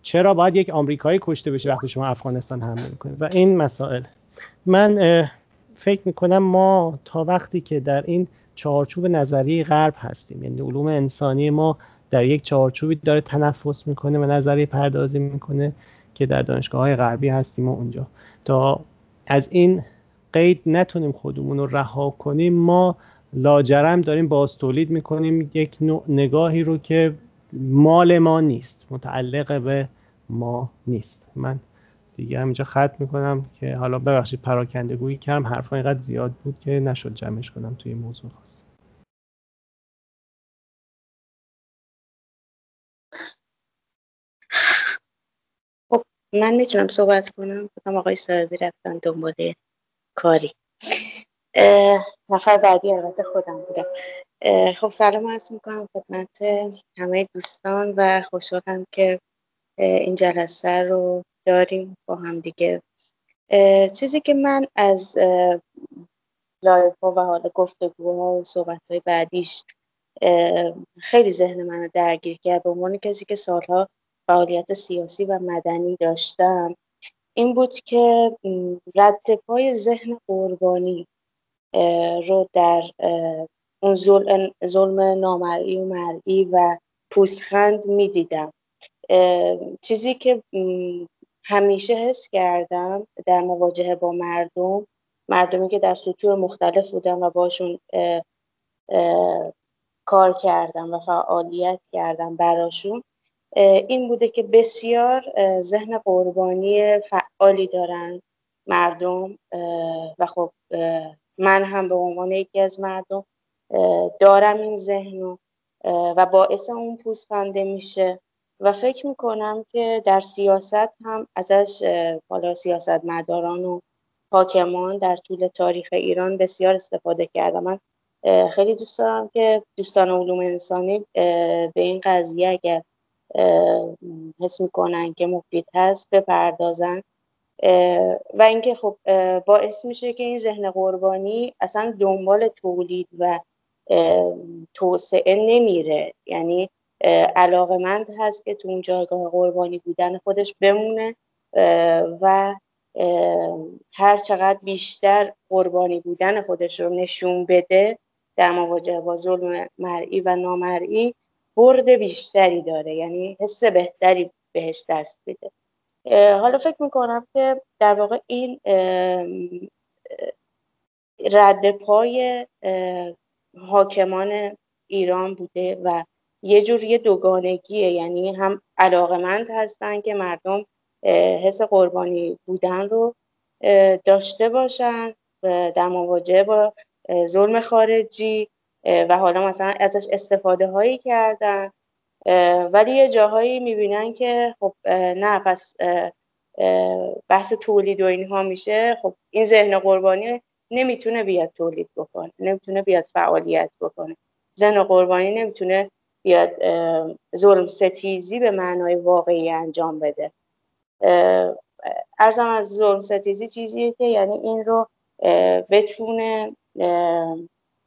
چرا باید یک آمریکایی کشته بشه وقتی شما افغانستان حمله می‌کنید؟ و این مسائل. من فکر می‌کنم ما تا وقتی که در این چارچوب نظری غرب هستیم یعنی علوم انسانی ما در یک چارچوبی داره تنفس می‌کنه و نظری پردازی می‌کنه که در دانشگاه های غربی هستیم و اونجا. تا از این قید نتونیم خودمون رو رها کنیم ما لاجرم داریم باز تولید می‌کنیم. یک نوع نگاهی رو که مال ما نیست متعلق به ما نیست. من دیگه همینجا ختم می‌کنم که حالا ببخشید پراکنده گویی کردم حرف اینقدر زیاد بود که نشد جمعش کنم توی موضوع خاص خب من می‌تونم صحبت کنم؟ بکنم آقای صاحبی رفتن دنبال کاری. نفر بعدی البته خودم بودم. خب سلام عرض می‌کنم خدمت همه دوستان و خوشحالم که این جلسه رو داریم با هم دیگه. چیزی که من از لایف ها و حالا گفتگوها و صحبت های بعدیش خیلی ذهن من رو درگیر کرد به عنوان کسی که سالها فعالیت سیاسی و مدنی داشتم. این بود که رد پای ذهن قربانی رو در اون ظلم نامرئی و مرئی و پوسخند می‌دیدم. چیزی که همیشه حس کردم در مواجهه با مردم مردمی که در سطوح مختلف بودم و باشون کار کردم و فعالیت کردم براشون این بوده که بسیار ذهن قربانی فعالی دارن مردم و خب من هم به عنوان یکی از مردم دارم این ذهن و باعث اون پوستنده میشه. و فکر می‌کنم که در سیاست هم ازش حالا سیاست مداران و حاکمان در طول تاریخ ایران بسیار استفاده کردم من خیلی دوست دارم که دوستان علوم انسانی به این قضیه اگر حس می‌کنن که مفید هست بپردازن. و اینکه خب باعث میشه که این ذهن قربانی اصلا دنبال تولید و توسعه نمیره. یعنی علاقمند هست که تو اون جایگاه قربانی بودن خودش بمونه و هر چقدر بیشتر قربانی بودن خودش رو نشون بده در مواجهه با ظلم مرئی و نامرئی برد بیشتری داره یعنی حس بهتری بهش دست بده حالا فکر می‌کنم که در واقع این رد پای حاکمان ایران بوده و یه جور یه دوگانگیه. یعنی هم علاقمند هستن که مردم حس قربانی بودن رو داشته باشن در مواجهه با ظلم خارجی و حالا مثلا ازش استفاده هایی کردن ولی یه جاهایی می‌بینن که خب نه پس بحث تولید و اینها میشه. خب این ذهن قربانی نمی‌تونه بیاد تولید بکنه نمی‌تونه بیاد فعالیت بکنه. ذهن قربانی نمی‌تونه بیاد ظلم ستیزی به معنای واقعی انجام بده. ارزم از ظلم ستیزی چیزیه که یعنی این رو بتونه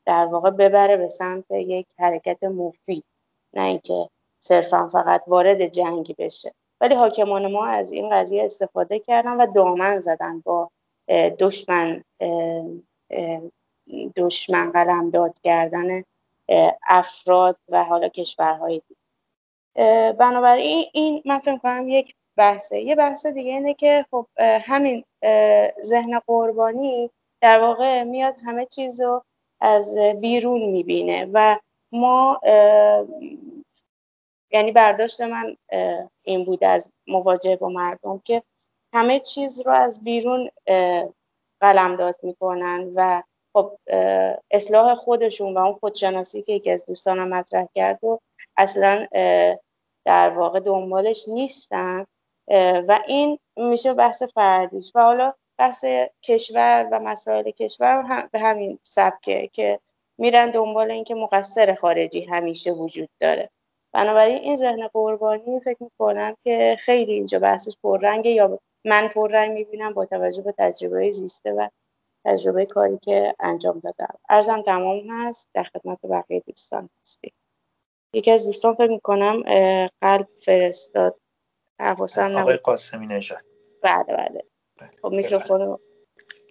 در واقع ببره به سمت یک حرکت مفید. نه اینکه صرفا فقط وارد جنگی بشه. ولی حاکمان ما از این قضیه استفاده کردن و دامن زدن با دشمن دشمن قلم داد کردن افراد و حالا کشورهای دیگه بنابراین این من فکر کنم یک بحثه. یه بحث دیگه اینه که خب همین ذهن قربانی در واقع میاد همه چیز رو از بیرون می‌بینه و ما یعنی برداشت من این بود از مواجهه با مردم که همه چیز رو از بیرون قلمداد می‌کنن و خب اصلاح خودشون و اون خودشناسی که یکی از دوستانم مطرح کرد و اصلا در واقع دنبالش نیستن و این میشه بحث فردیش. و حالا بحث کشور و مسائل کشور هم به همین سبکه که میرن دنبال اینکه مقصر خارجی همیشه وجود داره. بنابراین این ذهن قربانی فکر می‌کنم که خیلی اینجا بحثش پررنگه یا من پررنگ می‌بینم با توجه به تجربه زیسته و تجربه کاری که انجام دادم. ارزم تمام هست. در خدمت بقیه دوستان هستی یکی از دوستان فکر می‌کنم قلب فرستاد. حواسم آقای قاسمی نژاد. بله بله. خب میکروفون رو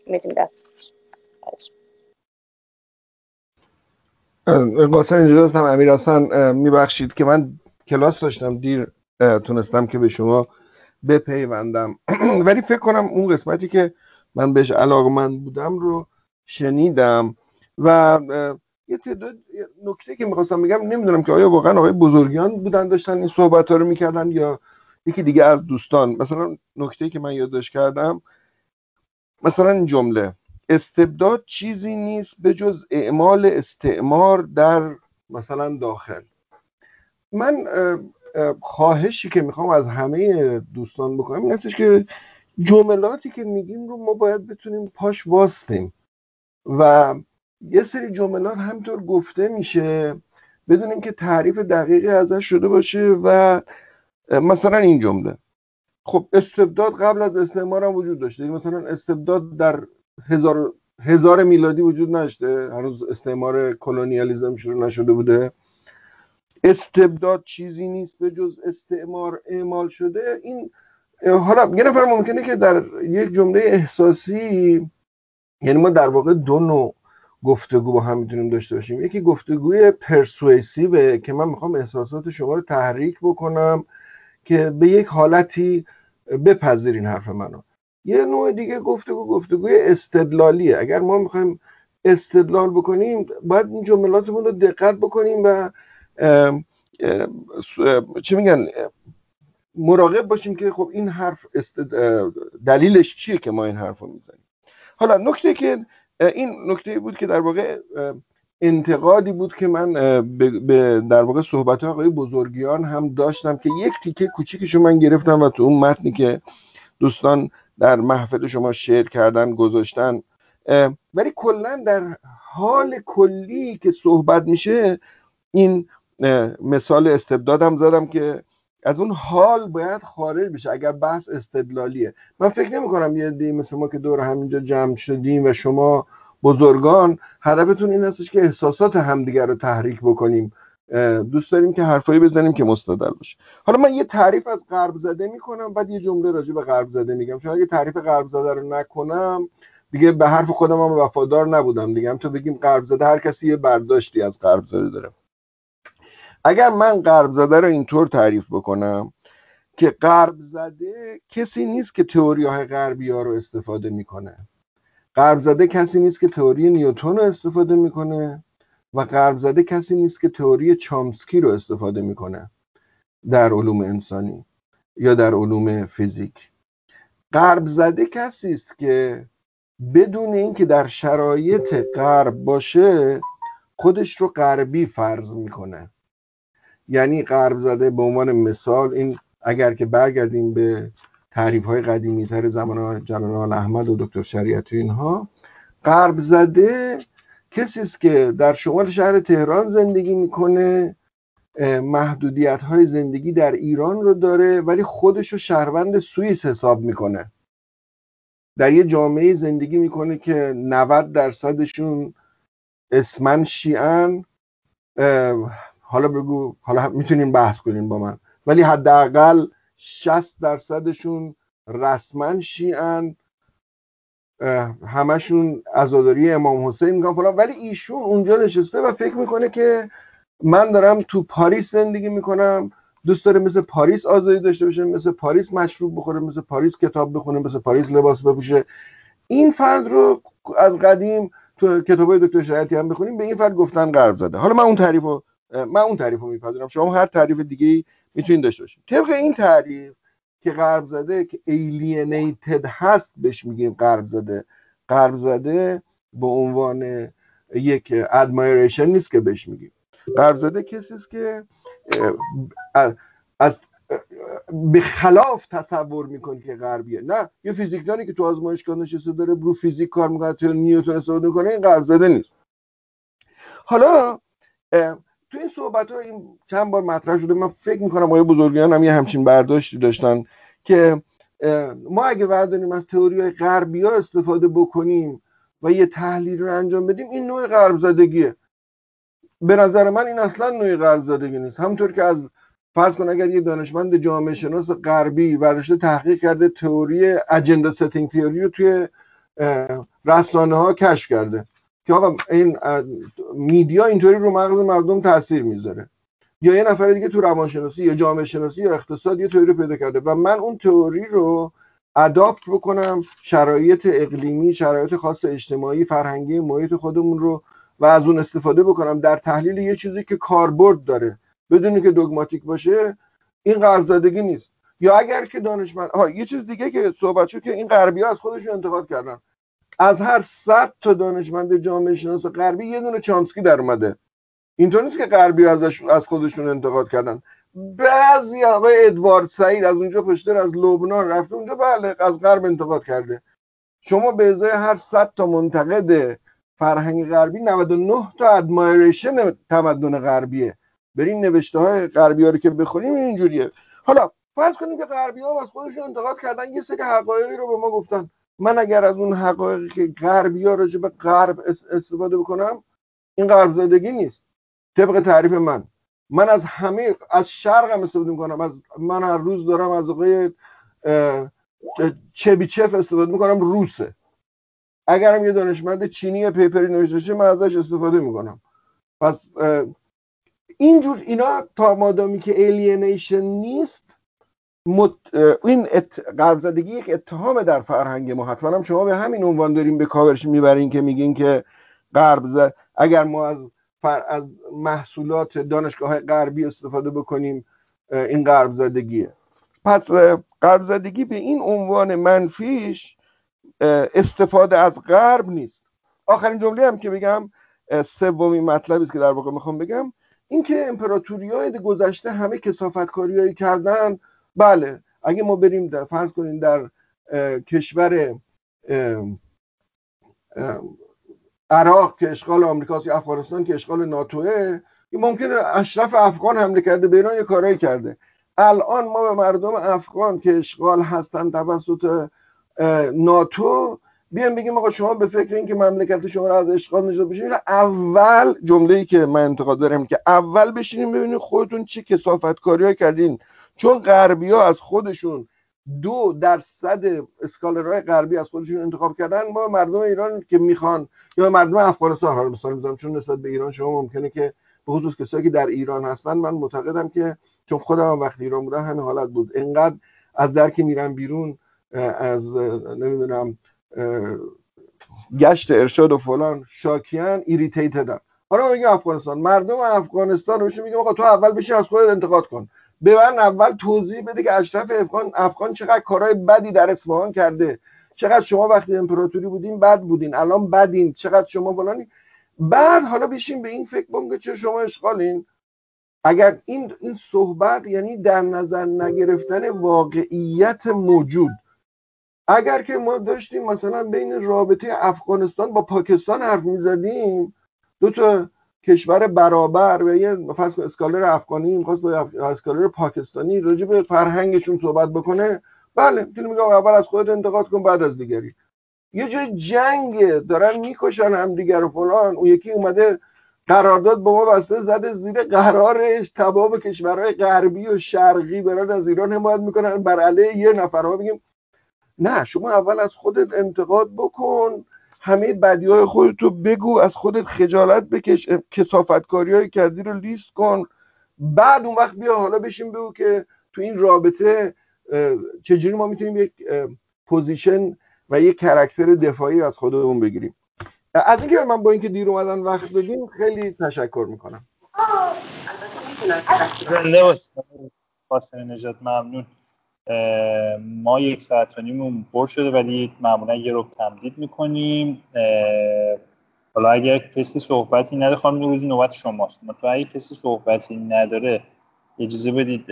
میدیم دست قاسم اینجا هستم امیر حسن میبخشید که من کلاس داشتم دیر تونستم که به شما بپیوندم. [clears throat] ولی فکر کنم اون قسمتی که من بهش علاقمند بودم رو شنیدم و یه تعداد نکته که می‌خواستم بگم نمی‌دونم که آیا واقعا آقای بزرگیان بودن داشتن این صحبت ها رو می‌کردن یا یکی دیگه از دوستان مثلا نکته که من یادداشت کردم مثلا این جمله استبداد چیزی نیست به جز اعمال استعمار در مثلا داخل. من خواهشی که می‌خوام از همه دوستان بکنم این هستش که جملاتی که میگیم رو ما باید بتونیم پاش واستیم. و یه سری جملات همینطور گفته میشه بدون اینکه تعریف دقیقی ازش شده باشه و مثلا این جمله. خب استبداد قبل از استعمار هم وجود داشته. یعنی مثلا استبداد در هزار, هزار میلادی وجود نداشته. هنوز استعمار کلونیالیزم شروع نشده بوده. استبداد چیزی نیست به جز استعمار اعمال شده. این حالا یه نفر ممکنه که در یک جمله احساسی یعنی ما در واقع دو نوع گفتگو با هم می‌تونیم داشته باشیم. یکی گفتگوی پرسویسیوه که من می‌خوام احساسات شما رو تحریک بکنم. که به یک حالتی بپذیرین حرف منو. یه نوع دیگه گفتگو گفتگوی استدلالیه. اگر ما می‌خوایم استدلال بکنیم باید این جملاتمون رو دقت بکنیم و چی میگن مراقب باشیم که خب این حرف دلیلش چیه که ما این حرف رو می‌زنیم. حالا نکته که این نکته بود که در واقع انتقادی بود که من به در واقع صحبت آقای بزرگیان هم داشتم که یک تیکه کوچیکشو من گرفتم و تو اون متنی که دوستان در محفل شما شعر کردن گذاشتن. ولی کلا در حال کلی که صحبت میشه این مثال استبدادم زدم که از اون حال باید خارج بشه اگر بحث استدلالیه. من فکر نمی کنم یه دی مثل ما که دور همینجا جمع شدیم و شما بزرگان هدفتون این هستش که احساسات همدیگر رو تحریک بکنیم. دوست داریم که حرفایی بزنیم که مستدل باشه. حالا من یه تعریف از غرب زده می‌کنم بعد یه جمله راجع به غرب زده میگم. چون اگه تعریف غرب زده رو نکنم دیگه به حرف خودم هم وفادار نبودم دیگه. هم تو بگیم غرب زده هر کسی یه برداشتی از غرب زده داره. اگر من غرب زده رو اینطور تعریف بکنم که غرب زده کسی نیست که تئوری های غربی ها رو استفاده می‌کنه. غرب زده کسی نیست که تئوری نیوتن رو استفاده می‌کنه و غرب زده کسی نیست که تئوری چامسکی رو استفاده می‌کنه در علوم انسانی یا در علوم فیزیک. غرب زده کسی است که بدون اینکه در شرایط غرب باشه خودش رو غربی فرض می‌کنه. یعنی غرب زده به عنوان مثال این اگر که برگردیم به تعریف های قدیمی تر زمان جلال احمد و دکتر شریعتی اینها غرب زده. کسی است که در شمال شهر تهران زندگی می‌کنه محدودیت های زندگی در ایران رو داره ولی خودش رو شهروند سوئیس حساب می‌کنه. در یه جامعه زندگی می‌کنه که 90 درصدشون اسمن شیعن. حالا بگو حالا می‌تونیم بحث کنیم با من. ولی حداقل 60 درصدشون رسما شیعن. همشون عزاداری امام حسین میگن فلان. ولی ایشون اونجا نشسته و فکر می‌کنه که من دارم تو پاریس زندگی می‌کنم. دوست داره مثل پاریس آزادی داشته باشه مثل پاریس مشروب بخوره مثل پاریس کتاب بخونه مثل پاریس لباس بپوشه. این فرد رو از قدیم تو کتابای دکتر شریعتی هم بخونیم به این فرد گفتن غرب زده. حالا من اون تعریف رو من اون تعریف رو میپذیرم. شما هر تعریف دیگه می‌تونید داشته باشید طبق این تعریف که غرب زده که alienated هست بهش میگیم غرب زده. غرب زده به عنوان یک ادمایریشن نیست که بهش میگیم. غرب زده کسی است که از به خلاف تصور می‌کنه که غربیه. نه یه فیزیکدانی که تو آزمایشگاه نشسته داره برو فیزیک کار می‌کنه تو نیوتن استفاده می‌کنه این غرب زده نیست. حالا تو این صحبت ها این چند بار مطرح شده من فکر می‌کنم آقای بزرگیان هم یه همچین برداشتی داشتن که ما اگه برداریم از تئوری های غربی ها استفاده بکنیم و یه تحلیل رو انجام بدیم این نوع غرب زدگیه به نظر من این اصلا نوع غرب زدگی نیست. همونطور که از فرض کن اگر یه دانشمند جامعه شناس غربی برداشته تحقیق کرده تئوری agenda setting theory رو توی رسانه ها کشف کرده. که آقا این media اینطوری رو مغز مردم تاثیر می‌ذاره. یا یه نفر دیگه تو روانشناسی یا جامعه شناسی یا اقتصاد یه تئوری پیدا کرده و من اون تئوری رو adapt بکنم شرایط اقلیمی شرایط خاص اجتماعی فرهنگی محیط خودمون رو و از اون استفاده بکنم. در تحلیل یه چیزی که کاربرد داره بدونی که دگماتیک باشه این قرض نیست. یا اگر که دانشمند یه چیز دیگه که صحبت شد که این غربی ها از خودشون انتقاد کردن. از هر 100 تا دانشمند جامعه شناس غربی یه دونه چامسکی در اومده. اینطور نیست که غربی ازش از خودشون انتقاد کردن. بعضی آقای ادوارد سعید از اونجا پشتر از لبنان رفته اونجا بله از غرب انتقاد کرده. شما به ازای هر 100 تا منتقد فرهنگ غربی 99 تا ادمایریشن تمدن غربیه. برین نوشته های غربی ها رو که بخونیم اینجوریه. حالا فرض کنیم که غربی ها از خودشون انتقاد کردن یه سری حقایقی رو به ما گفتن. من اگر از اون حقایقی که غربی ها راجع غرب استفاده بکنم این غرب زدگی نیست. طبق تعریف من. من از همه از شرق هم استفاده می‌کنم از من هر روز دارم از آقای چبیچف استفاده می‌کنم روسه. اگرم یه دانشمند چینی پیپری نوشته من ازش استفاده می‌کنم. پس اینجور اینا تا مادامی که الینیشن نیست مت... این ات... غرب یک اتهام در فرهنگ ما حتما شما به همین عنوان داریم به کاورش می‌برین که میگین که غرب. اگر ما از فر... از محصولات دانشگاه غربی استفاده بکنیم این غرب پس غرب به این عنوان منفیش استفاده از غرب نیست آخرین جمله هم که بگم سومین مطلبی است که در واقع می‌خوام بگم اینکه امپراتوری های گذشته همه کسافتکاری کردن بله اگه ما بریم در فرض کنیم در کشور عراق که اشغال آمریکاست یا افغانستان که اشغال ناتوه ممکنه اشرف افغان حمله کرده به ایران یه کارایی کرده. الان ما به مردم افغان که اشغال هستن توسط ناتو بیان بگیم آقا شما به فکر اینکه مملکت شما رو از اشغال نجات بشین اول جمله ای که من انتقاد دارم که اول بشینیم ببینید خودتون چه کسافتکاری کردین. چون غربی ها از خودشون دو درصد اسکالرهای غربی از خودشون انتخاب کردن ما مردم ایران که می‌خوان یا مردم افغانستان حالا مثال می‌زنم چون نسبت به ایران شما ممکنه که به خصوص کسایی که در ایران هستن من معتقدم که چون خودم وقتی ایران بودم همین حالت بود. انقدر از درک میرن بیرون از نمی‌دونم گشت ارشاد و فلان شاکیان ایریتیتدن. حالا میگم افغانستان. مردم افغانستان رو میگم آقا تو اول بشی از خودت انتقاد کن. به من اول توضیح بده که اشرف افغان افغان چقدر کارهای بدی در اصفهان کرده. چقدر شما وقتی امپراتوری بودین بد بودین الان بدین چقدر شما فلانی. بعد حالا بشین به این فکر بکن چه شما آشغالین. اگر این این صحبت یعنی در نظر نگرفتن واقعیت موجود. اگر که ما داشتیم مثلا بین رابطه افغانستان با پاکستان حرف می‌زدیم دو تا کشور برابر و یه فرض scholar افغانی می‌خواست با scholar پاکستانی راجع به فرهنگشون صحبت بکنه. بله می‌تونیم میگم اول از خودت انتقاد کن بعد از دیگری. یه جای جنگ دارن می‌کشن هم دیگر و فلان. اون یکی اومده قرارداد با ما بسته زده زیر قرارش. تمام کشورهای غربی و شرقی دارن از ایران حمایت می‌کنن. بر علیه یه نفر ما بگیم نه شما اول از خودت انتقاد بکن. همه بدی های خودتو بگو از خودت خجالت بکش کسافتکاری های کردی رو لیست کن. بعد اون وقت بیا حالا بشین بگو که تو این رابطه چجوری ما می‌تونیم یک position و یک character دفاعی از خودمون بگیریم. از اینکه من با اینکه دیر اومدن وقت بدیم خیلی تشکر می‌کنم. زنده نجات ممنون. ما یک ساعت و نیم پر شده ولی معمولا یه رو تمدید می‌کنیم. حالا اگر کسی صحبتی نداره خانم نوروزی نوبت شماست. تو کسی صحبتی نداره اجازه بدید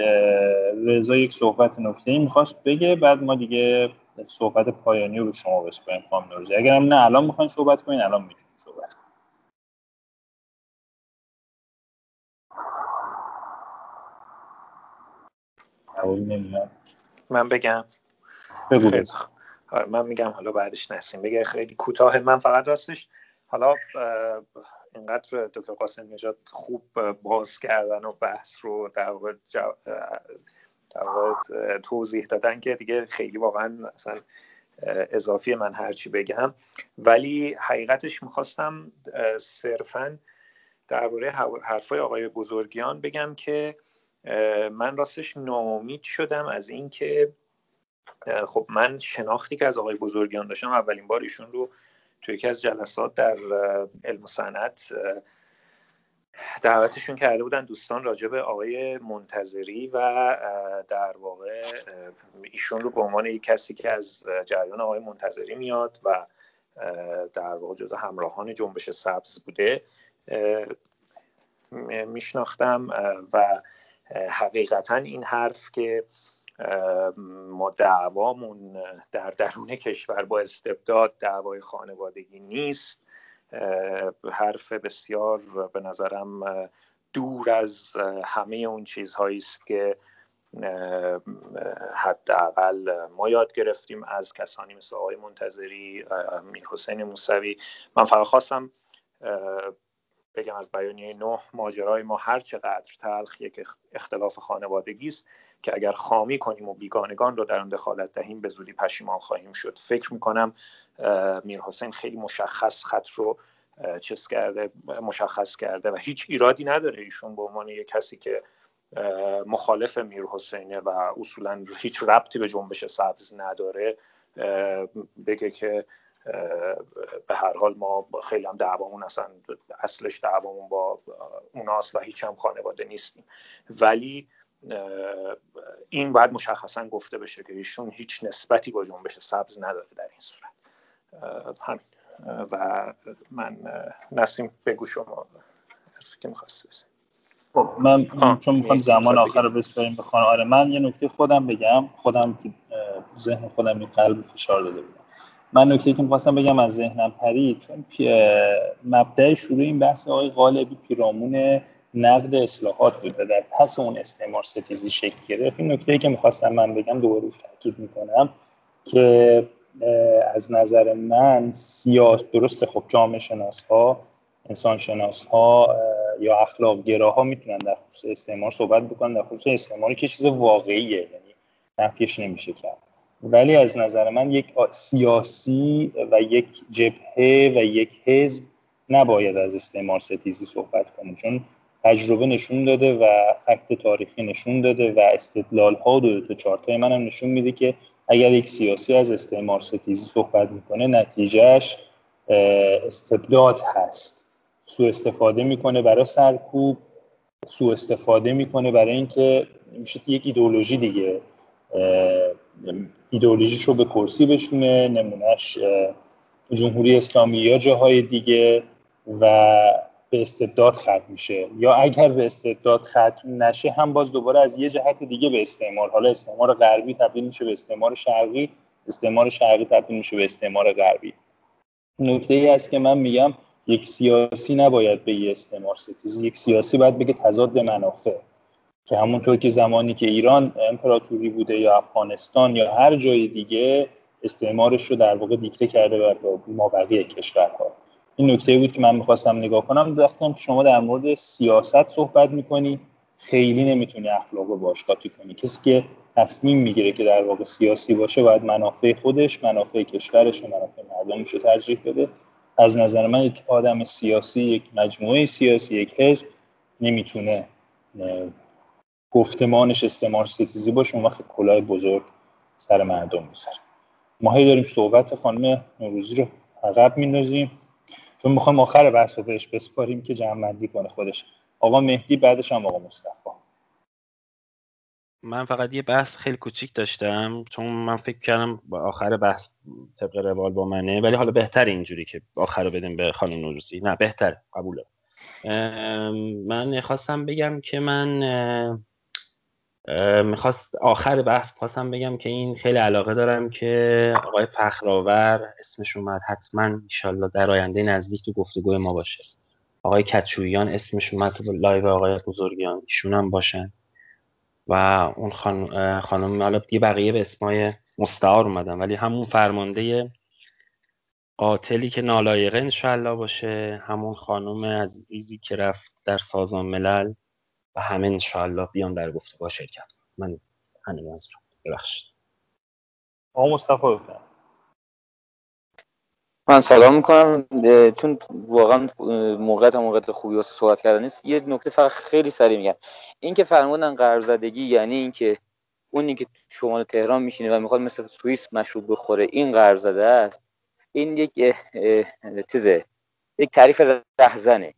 رضا یک صحبت نکته ای می‌خواست بگه بعد ما دیگه صحبت پایانی رو شما بسپاریم خانم نوروزی اگر هم نه الان می‌خواین صحبت کنین الان می‌تونید صحبت کنین من بگم. بگو آره، من میگم حالا بعدش نسیم. بگه خیلی کوتاه. من فقط راستش حالا اینقدر دکتر قاسم نجات خوب باز کردن و بحث رو در واقع توضیح دادن که دیگه خیلی واقعا اصلا اضافی من هرچی بگم. ولی حقیقتش می‌خواستم صرفا درباره حرفای آقای بزرگیان بگم که من راستش ناامید شدم از اینکه خب من شناختی که از آقای بزرگیان داشتم اولین بار ایشون رو تو یکی از جلسات در علم و صنعت دعوتشون کرده بودن. دوستان راجع آقای منتظری و در واقع ایشون رو به عنوان یک کسی که از جریان آقای منتظری میاد و در واقع جز همراهان جنبش سبز بوده میشناختم و حقیقتا این حرف که ما دعوامون در درون کشور با استبداد دعوای خانوادگی نیست حرف بسیار به نظرم دور از همه اون چیزهایی است که حداقل ما یاد گرفتیم از کسانی مثل آقای منتظری میر حسین موسوی. من فقط خواستم بگم از بیانیه نه ماجرای ما هر چقدر تلخ یک اختلاف خانوادگی است که اگر خامی کنیم و بیگانگان رو در آن دخالت دهیم به زودی پشیمان خواهیم شد. فکر می‌کنم میر حسین خیلی مشخص خط رو چس کرده مشخص کرده و هیچ ایرادی نداره ایشون به عنوان یک کسی که مخالف میر حسینه و اصولا هیچ ربطی به جنبش سبز نداره بگه که به هر حال ما خیلی هم دعوامون اصلا اصلش دعوامون با اوناست و هیچ هم خانواده نیستیم. ولی این باید مشخصا گفته بشه که ایشون هیچ نسبتی با جنبش سبز نداره در این صورت. همین. و من نسیم بگو شما حرفی که می‌خواستی خب من چون می‌خوام زمان آخر رو بسپاریم به آره من یه نکته خودم بگم خودم ذهن خودم این قلب فشار داده بودم. من نکته که می‌خواستم بگم از ذهنم پرید چون مبدع شروع این بحث آقای غالبی پیرامون نقد اصلاحات بود در پس اون استعمار ستیزی شکل گرفت. این نکته که می‌خواستم من بگم دوباره روش تاکید می‌کنم که از نظر من سیاس درسته خب جامعه شناس ها انسان شناس ها یا اخلاق گراها می‌تونن در خصوص استعمار صحبت بکنن در خصوص استعمار که چیز واقعیه یعنی نفیش نمیشه کرد. ولی از نظر من یک سیاسی و یک جبهه و یک حزب نباید از استعمار ستیزی صحبت کنه. چون تجربه نشون داده و فکت تاریخی نشون داده و استدلال ها دو تا چارت منم نشون میده که اگر یک سیاسی از استعمار ستیزی صحبت می‌کنه نتیجهش استبداد هست. سوء استفاده می‌کنه برای سرکوب سوء استفاده می‌کنه برای اینکه میشه یک ایدئولوژی دیگه ایدئولوژیش رو به کرسی بشونه نمونهش جمهوری اسلامی یا جاهای دیگه و به استبداد ختم میشه. یا اگر به استبداد ختم نشه هم باز دوباره از یه جهت دیگه به استعمار حالا استعمار غربی تبدیل میشه به استعمار شرقی استعمار شرقی تبدیل میشه به استعمار غربی. نکته ای است که من میگم یک سیاسی نباید به یه استعمار ستیزی یک سیاسی باید بگه تضاد منافع که همونطور که زمانی که ایران امپراتوری بوده یا افغانستان یا هر جای دیگه استعمارش رو در واقع دیکته کرده بر ما بقیه کشورها. این نکته بود که من می‌خواستم نگاه کنم. وقتی که شما در مورد سیاست صحبت می‌کنی خیلی نمی‌تونی اخلاق رو باش قاطی کنی. کسی که تصمیم می‌گیره که در واقع سیاسی باشه باید منافع خودش منافع کشورش و منافع مردمش رو ترجیح بده. از نظر من یک آدم سیاسی یک مجموعه سیاسی یک حزب نمی‌تونه گفتمانش استعمار ستیزی باشه اون وقت کلاه بزرگ سر مردم می‌ذاره ما هی داریم صحبت خانم نوروزی رو عقب میندازیم. چون می‌خوایم آخر بحث رو بهش بسپاریم که جمع کنه خودش. آقا مهدی بعدش هم آقا مصطفی. من فقط یه بحث خیلی کوچیک داشتم چون من فکر کردم با آخر بحث طبق روال با منه ولی حالا بهتر اینجوری که آخر رو بدیم به خانم نوروزی. نه بهتر قبوله. من خواستم بگم که من می‌خواست آخر بحث پاسم بگم که این خیلی علاقه دارم که آقای فخرآور اسمش اومد. حتما انشالله در آینده نزدیک تو گفتگوی ما باشه. آقای کچویان اسمش اومد تو لایو آقای بزرگیان. ایشون هم باشن. و اون خانم, خانم حالا دیگه بقیه به اسمای مستعار اومدن ولی همون فرمانده قاتلی که نالایقه انشالله باشه همون خانم عزیزی که رفت در سازمان ملل. و همه انشاءالله بیان در گفتگاه شرکت من همین از ببخشید. آقا مصطفی من سلام می‌کنم. چون واقعا موقعیت موقعیت خوبی واسه صحبت کردن نیست یه نکته فقط خیلی سریع میگم. این که فرمودن قرض زدگی یعنی اینکه اونی که شمال تهران میشینه و می‌خواد مثل سوئیس مشروب بخوره این قرض زده است. این یک چیزه. یک تعریف رهزنه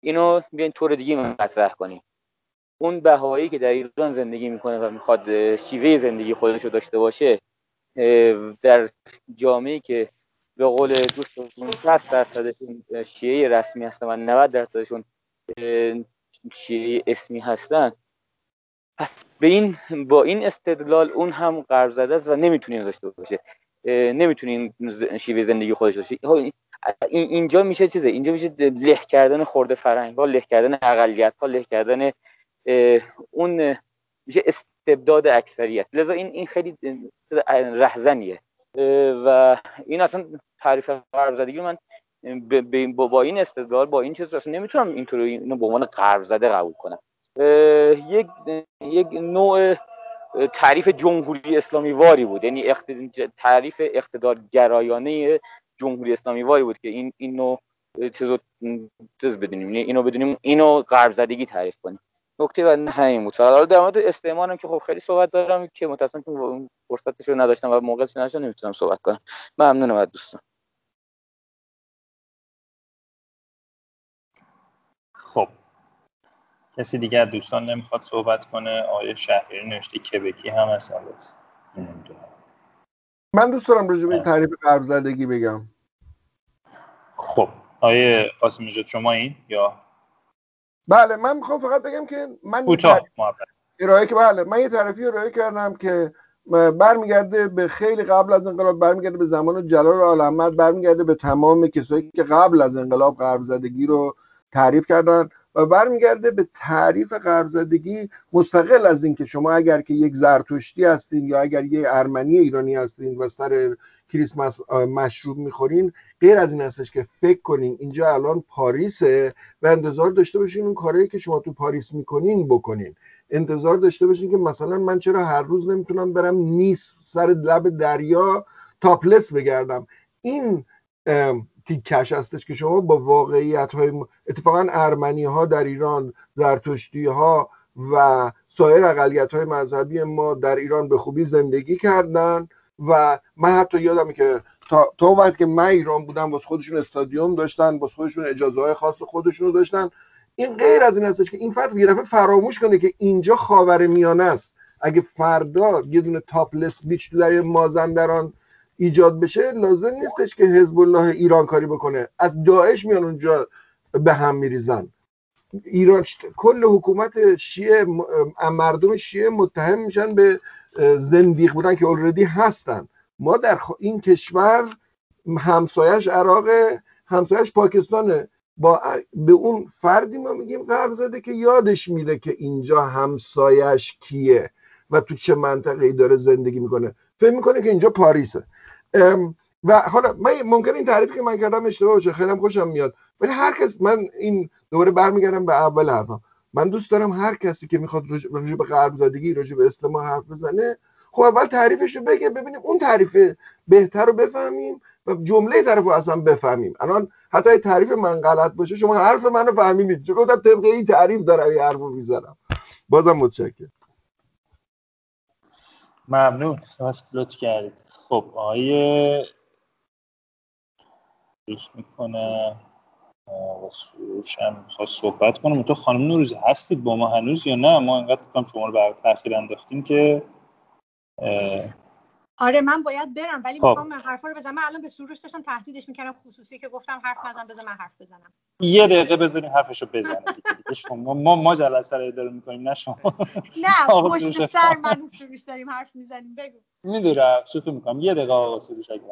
اینو بیاین طور دیگه مطرح کنیم. اون بهایی که در ایران زندگی می‌کنه و می‌خواد شیوه زندگی خودش رو داشته باشه در جامعه که به قول دوستون 60 درصدشون شیعه رسمی هستن و 90 درصدشون شیعه اسمی هستن پس به این با این استدلال اون هم قرض زده است و نمی‌تونه داشته باشه نمی‌تونین شیوه زندگی خودش داشته اینجا میشه چیزه؟ اینجا میشه له کردن خورده فرهنگ ها له کردن اقلیت ها له کردن اون میشه استبداد اکثریت. لذا این این خیلی رهزنیه. و این اصلا تعریف قرض زدگی من با این استدلال با این چیز اصلا نمی‌تونم اینطوری اینو به عنوان قرض زده قبول کنم. یک یک نوع تعریف جمهوری اسلامی واری بود. یعنی تعریف اقتدار گرایانه جمهوری اسلامی واری بود که این اینو چیزو چیز بدونیم. یعنی اینو بدونیم اینو قرض زدگی تعریف کنیم. نکته بعد همین بود. حالا در مورد استعمارم که خب خیلی صحبت دارم که متأسفانه چون فرصتش رو نداشتم و موقعش نداشتم نمی‌تونم صحبت کنم. ممنونم از دوستان. خب. کسی دیگه دوستان نمی‌خواد صحبت کنه؟ آیه شهری نوشته کبکی هم هست من دوست دارم راجع به تعریف قرض زدگی بگم. خب. آیه قاسم شما این یا بله من می‌خوام فقط بگم که من ارائه که بله من یه تعریفی ارائه کردم که برمیگرده به خیلی قبل از انقلاب برمیگرده به زمان جلال آل احمد برمیگرده به تمام کسایی که قبل از انقلاب قرض زدگی رو تعریف کردن و برمیگرده به تعریف قرضزدگی مستقل از اینکه شما اگر که یک زرتشتی هستین یا اگر یک ارمنی ایرانی هستین و سر کریسمس مشروب می‌خورین غیر از این هستش که فکر کنین اینجا الان پاریسه و انتظار داشته باشین اون کاری که شما تو پاریس می‌کنین بکنین. انتظار داشته باشین که مثلا من چرا هر روز نمی‌تونم برم نیس سر لب دریا تاپلس بگردم. این تیکش هستش که شما با واقعیت های اتفاقا ارمنی ها در ایران زرتشتی ها و سایر اقلیت های مذهبی ما در ایران به خوبی زندگی کردن. و من حتی یادم که تا, تا وقت که من ایران بودم واسه خودشون استادیوم داشتن واسه خودشون اجازه های خاص خودشون رو داشتن. این غیر از این هستش که این فرد یه فراموش کنه که اینجا خاور میانه است. اگه فردا یه دونه تاپلس بیچ تو در مازندران ایجاد بشه لازم نیستش که حزب الله ایران کاری بکنه. از داعش میان اونجا به هم میریزن. ایران کل حکومت شیعه مردم شیعه متهم میشن به زندیق بودن که اوردی هستن. ما در این کشور همسایش عراق همسایش پاکستانه. با به اون فردی ما میگیم قرب زده که یادش میره که اینجا همسایش کیه و تو چه منطقه داره زندگی می‌کنه. فکر می‌کنه که اینجا پاریسه. و حالا من ممکن این تعریفی که من کردم اشتباه باشه خیلی خوشم میاد. ولی هر کس من این دوباره برمیگردم به اول حرفم. من دوست دارم هر کسی که می‌خواد راجع به غرب زدگی راجع به استعمار حرف بزنه خب اول تعریفش رو بگه ببینیم اون تعریف بهتر رو بفهمیم و جمله طرف رو اصلا بفهمیم. الان حتی تعریف من غلط باشه شما حرف منو فهمیدید. چون گفتم طبق این تعریف دارم این حرف رو می‌زنم. بازم متشکرم. ممنون. لطف کردید. خب آیه فکر می‌کنه سروش هم خواست صحبت کنم تو خانم نوروزی هستید با ما هنوز یا نه؟ ما انقدر فکرم شما رو بر تاخیر انداختیم که آره من باید برم ولی خب. می‌خوام حرفا رو بزنم. من الان به سروش داشتم تهدیدش می‌کردم خصوصی که گفتم حرف نزن بزن من حرف بزنم. یه دقیقه بذارین حرفشو بزنه [laughs] شما ما ما جلسه رو اداره می‌کنیم نه شما. نه [laughs] پشت سر من سروش داریم حرف می‌زنیم بگو. می‌دونم شوخی می‌کنم. یه دقیقه آقا سروش اگه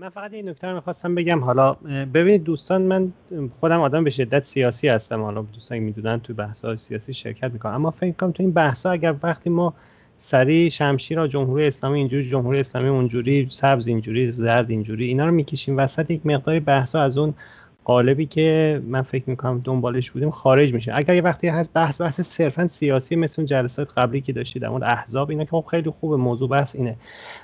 من فقط این نکته رو می‌خواستم بگم. حالا ببینید دوستان من خودم آدم به شدت سیاسی هستم. حالا دوستان می‌دونن تو بحث سیاسی شرکت می‌کنم. اما فکر کنم تو این بحث اگر وقتی ما سری شمشیر جمهوری اسلامی اینجوری جمهوری اسلامی اونجوری سبز اینجوری زرد اینجوری اینا رو می‌کشیم وسط یک مقداری بحثا از اون قالبی که من فکر می‌کنم دنبالش بودیم خارج میشه. اگر یه وقتی هست بحث بحث صرفا سیاسی مثل جلسات قبلی که داشتید در احزاب اینا که خب خیلی خوبه موضوع بحث اینه.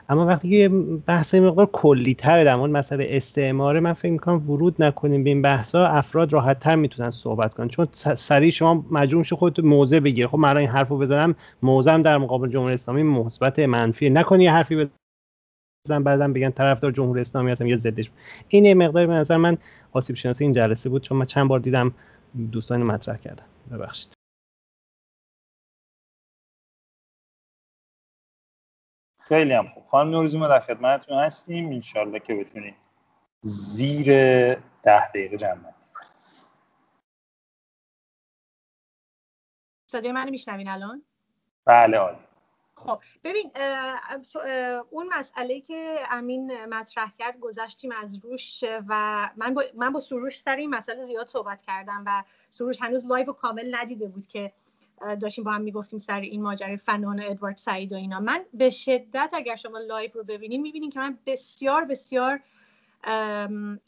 اما وقتی که بحث مقدار کلی تره در مورد مسئله استعماره من فکر می‌کنم ورود نکنیم به این بحثا افراد راحت تر می‌تونن صحبت کنن. چون سریع شما مجبور میشه خودت موضع بگیری. خب من این حرفو بزنم موضعم در مقابل جمهوری اسلامی مثبت منفی. نکنی حرفی بزن بعدم بگن طرفدار جمهوری اسلامی هستم یا ضدش. این یه مقدار به نظر من آسیب شناسی این جلسه بود چون من چند بار دیدم دوستان مطرح کردم ببخشید. خیلی هم خوب. خانم نوروزی ما در خدمتتون هستیم. انشالله که بتونیم زیر ده دقیقه جمع صدای منو میشنوین الان؟ بله عالی. خب ببین اون مسئله که امین مطرح کرد گذشتیم از روش و من با, من با سروش سر این مسئله زیاد صحبت کردم و سروش هنوز live و کامل ندیده بود که داشتیم با هم می‌گفتیم سر این ماجرای فانون و ادوارد سعید و اینا. من به شدت اگر شما live رو ببینین می‌بینین که من بسیار بسیار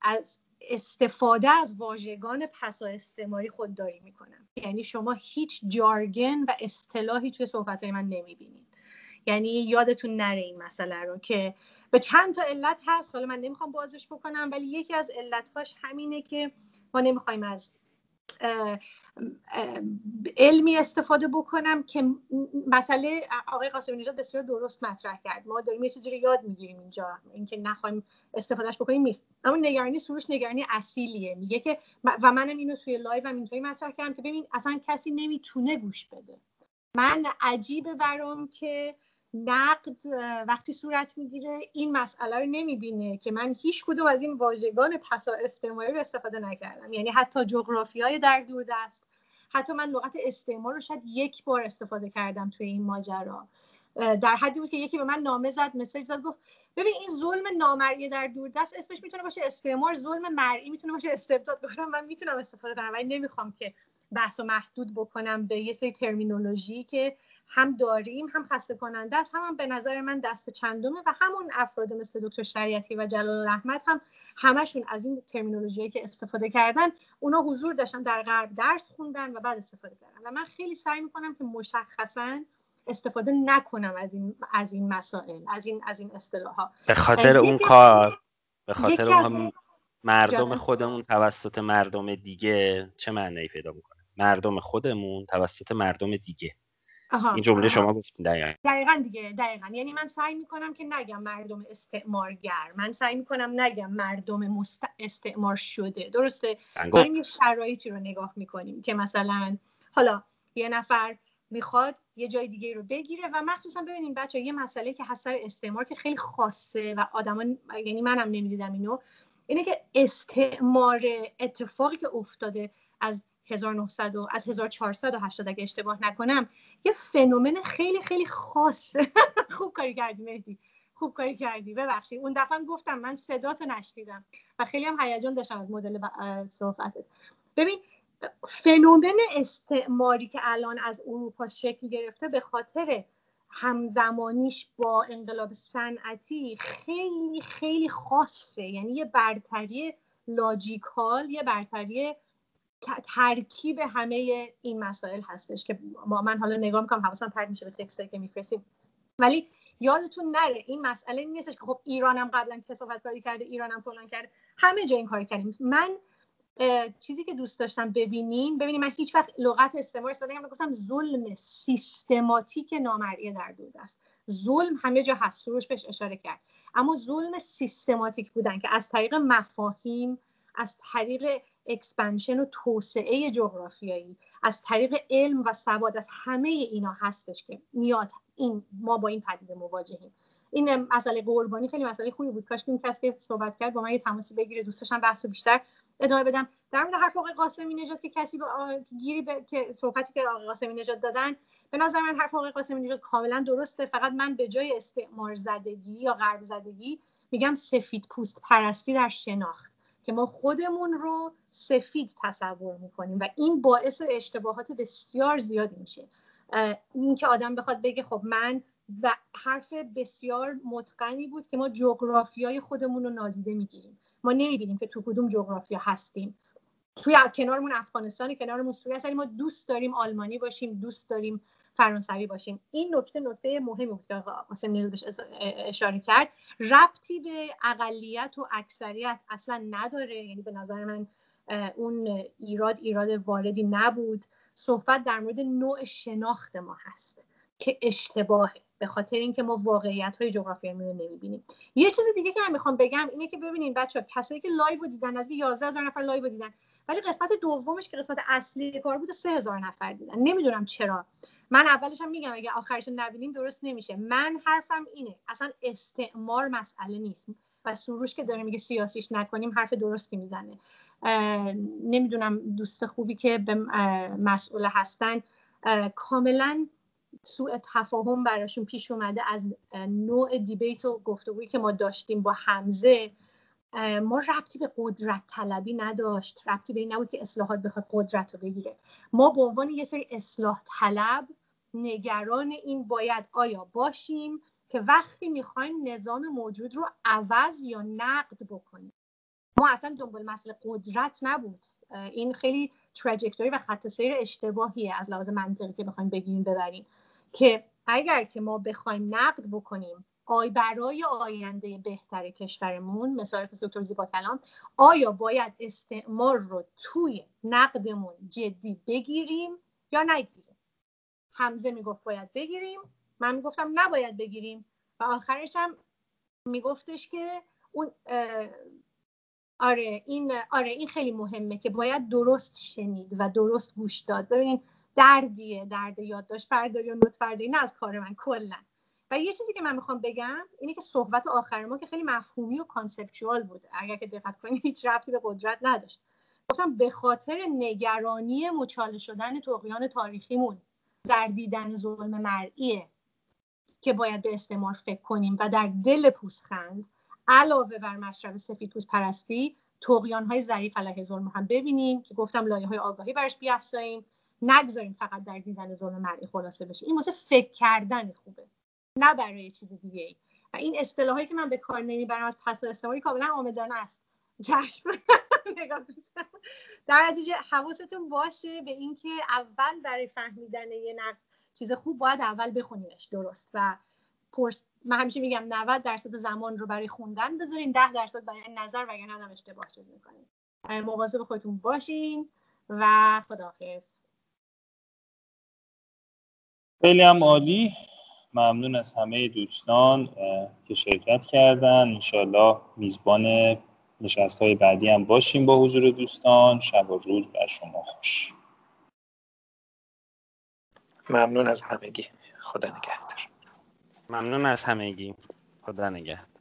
از استفاده از واژگان پسا استعماری خودداری می‌کنم. یعنی شما هیچ jargon و اصطلاحی توی صحبت های من نمی‌بینین. یعنی یادتون نره این مسئله رو که به چند تا علت هست. حالا من نمی‌خوام بازش بکنم ولی یکی از علتهاش همینه که ما نمی‌خوایم از علمی استفاده بکنم که مسئله آقای قاسمی نژاد بسیار درست مطرح کرد. ما داریم یه چیزی رو یاد می‌گیریم اینجا. اینکه نخوایم استفادهش بکنیم نیست. اما نگرانی سروش نگرانی اصیلیه. میگه که و منم اینو توی لایو هم اینطوری مطرح کردم که ببین اصلا کسی نمی‌تونه گوش بده. من عجیبه برام که نقد وقتی صورت می‌گیره این مسئله رو نمی‌بینه که من هیچ کدوم از این واژگان پسا استعماری رو استفاده نکردم. یعنی حتی جغرافی های در دوردست حتی من لغت استعمار رو شاید یک بار استفاده کردم توی این ماجرا. در حدی بود که یکی به من نامه زد مسیج زد گفت ببین این ظلم نامرئی در دوردست اسمش می‌تونه باشه استعمار ظلم مرئی می‌تونه باشه استبداد. گفتم من می‌تونم استفاده کنم ولی نمی‌خوام که بحث محدود بکنم به یه سری ترمینولوژی که هم داریم هم خسته کننده است هم, هم به نظر من دست چندمه و همون افراد مثل دکتر شریعتی و جلال رحمت هم همشون از این ترمینولوژی که استفاده کردن اونا حضور داشتن در غرب درس خوندن و بعد استفاده کردن. و من خیلی سعی می‌کنم که مشخصا استفاده نکنم از این از این مسائل از این از این اصطلاحات به خاطر اون کار به خاطر اون مردم خودمون توسط مردم دیگه چه معنی پیدا می‌کنه؟ مردم خودمون توسط مردم دیگه. آها، این جمله شما گفتین دقیقا. دقیقا دیگه دقیقا. یعنی من سعی می‌کنم که نگم مردم استعمارگر. من سعی می‌کنم نگم مردم مست... استعمار شده. درسته؟ داریم یه شرایطی رو نگاه می‌کنیم که مثلا حالا یه نفر می‌خواد یه جای دیگه رو بگیره و مخصوصا ببینیم بچه یه مسئله که حسر استعمار که خیلی خاصه و آدما یعنی منم نمی‌دیدم اینو اینه که استعمار اتفاقی که افتاده از 1900 و از 1480 اگه اشتباه نکنم. یه فنومن خیلی خیلی خاصه [laughs] خوب کاری کردی مهدی. خوب کاری کردی. ببخشید. اون دفعه گفتم من صداتو نشنیدم و خیلی هم هیجان داشتم از مدل صحبتت. ببین فنومن استعماری که الان از اروپا شکل گرفته به خاطر همزمانیش با انقلاب صنعتی خیلی خیلی خاصه. یعنی یه برتری لاجیکال یه برتری ترکیب همه این مسائل هستش که ما من حالا نگاه می‌کنم حواسم پرت میشه به تکستایی که میفرستیم ولی یادتون نره این مسئله نیستش که خب ایرانم قبلا کسافت کاری کرده ایرانم فلان کرده. همه جا این کار کردیم. من چیزی که دوست داشتم ببینین ببینین من هیچ وقت لغت استعمار استفاده نکردم گفتم ظلم سیستماتیک نامرئی در دود است. ظلم همه جا هست. سروش بهش اشاره کرد. اما ظلم سیستماتیک بودن که از طریق مفاهیم از طریق expansion و توسعه جغرافیایی. از طریق علم و سواد از همه اینا هستش که میاد این ما با این پدیده مواجهیم. این مسئله قربانی خیلی مسئله خوبی بود. کاش این کسی که صحبت کرد با من یه تماسی بگیره. دوستشم بحث بیشتر ادامه بدم. در مورد حرف آقای قاسمی نژاد که کسی با گیری که صحبتی که آقای قاسمی نژاد دادن به نظر من حرف آقای قاسمی نژاد کاملا درسته. فقط من به جای استعمار زدگی یا غرب زدگی میگم سفید پوست پرستی در شناخت که ما خودمون رو سفید تصور می‌کنیم و این باعث اشتباهات بسیار زیادی میشه. این که آدم بخواد بگه خب من و حرف بسیار متقنی بود که ما جغرافیای خودمون رو نادیده می‌گیریم. ما نمی‌بینیم که تو کدوم جغرافیا هستیم. توی کنارمون افغانستان کنارمون سوریه ولی ما دوست داریم آلمانی باشیم دوست داریم فرانسوی باشیم. این نکته نکته مهمی بود که آقا بهش اشاره کرد. ربطی به اقلیت و اکثریت اصلا نداره. یعنی به نظر من اون ایراد ایراد واردی نبود. صحبت در مورد نوع شناخت ما هست که اشتباهه به خاطر اینکه ما واقعیت های جغرافیایی رو نمی‌بینیم. یه چیز دیگه که من می‌خوام بگم اینه که ببینید بچه کسایی که live رو دیدن از 11 هزار نفر live رو دیدن ولی قسمت دومش که قسمت اصلی کار بود سه هزار نفر دیدن. نمی‌دونم چرا. من اولش هم میگم اگه آخرش نبینیم درست نمیشه. من حرفم اینه اصلا استعمار مسئله نیست. و سروش که داره میگه سیاسیش نکنیم حرف درستی می‌زنه. نمی‌دونم دوست خوبی که به مسئول هستن. کاملا سوء تفاهم براشون پیش اومده از نوع دیبیت و گفتگویی که ما داشتیم با حمزه ما ربطی به قدرت طلبی نداشت. ربطی به این نبود که اصلاحات بخواد قدرت رو بگیره. ما به عنوان یه سری اصلاح طلب نگران این باید آیا باشیم که وقتی می‌خوایم نظام موجود رو عوض یا نقد بکنیم. ما اصلا دنبال مسئله قدرت نبود. این خیلی تراجکتوری و خط سیر اشتباهیه از لحاظ منطقی که بخوایم بگیریم ببریم. که اگر که ما بخوایم نقد بکنیم آی برای آینده بهتر کشورمون مثال دکتر زیبا کلام آیا باید استعمار رو توی نقدمون جدی بگیریم یا نگیریم؟ حمزه می‌گفت باید بگیریم من می‌گفتم نباید بگیریم. و آخرش هم میگفتش که اون آره این آره این خیلی مهمه که باید درست شنید و درست گوش داد. ببینید دردیه درد یادداشت برداری و نوت برداری نه از کار من کلا. و یه چیزی که من می‌خوام بگم اینه که صحبت آخر ما که خیلی مفهومی و کانسپچوال بود. اگر که دقت کنید هیچ ربطی به قدرت نداشت. گفتم به خاطر نگرانی مچاله شدن توقیان تاریخیمون در دیدن ظلم مرئیه که باید به استعمار فکر کنیم و در دل پوسخند علاوه بر مشرب سفید پوست پرستی توقیان های ظریف علیه ظلم هم ببینیم که گفتم لایه های آگاهی برش بیافزاییم. نگذاریم فقط در دیدن ظلم مرئی خلاصه بشه. این واسه فکر کردن خوبه نه برای چیز دیگه ای و این اصطلاحی که من به کار نمی‌برم از پس استعماری کاملا آمدانه است. چشم [laughs] در نتیجه حواستون باشه به اینکه اول برای فهمیدن یه نقد چیز خوب باید اول بخونیمش. درست. و فرس من همیشه میگم 90 درصد زمان رو برای خوندن بذارین 10 درصد برای نظر وگرنه هم اشتباه چیز می‌کنین مواظب خودتون باشین و خداحافظ. خیلی هم عالی. ممنون از همه دوستان که شرکت کردن. انشالله میزبان نشست های بعدی هم باشیم با حضور دوستان. شب و روز بر شما خوش. ممنون از همگی. خدا نگهدار. ممنون از همگی. خدا نگهدار.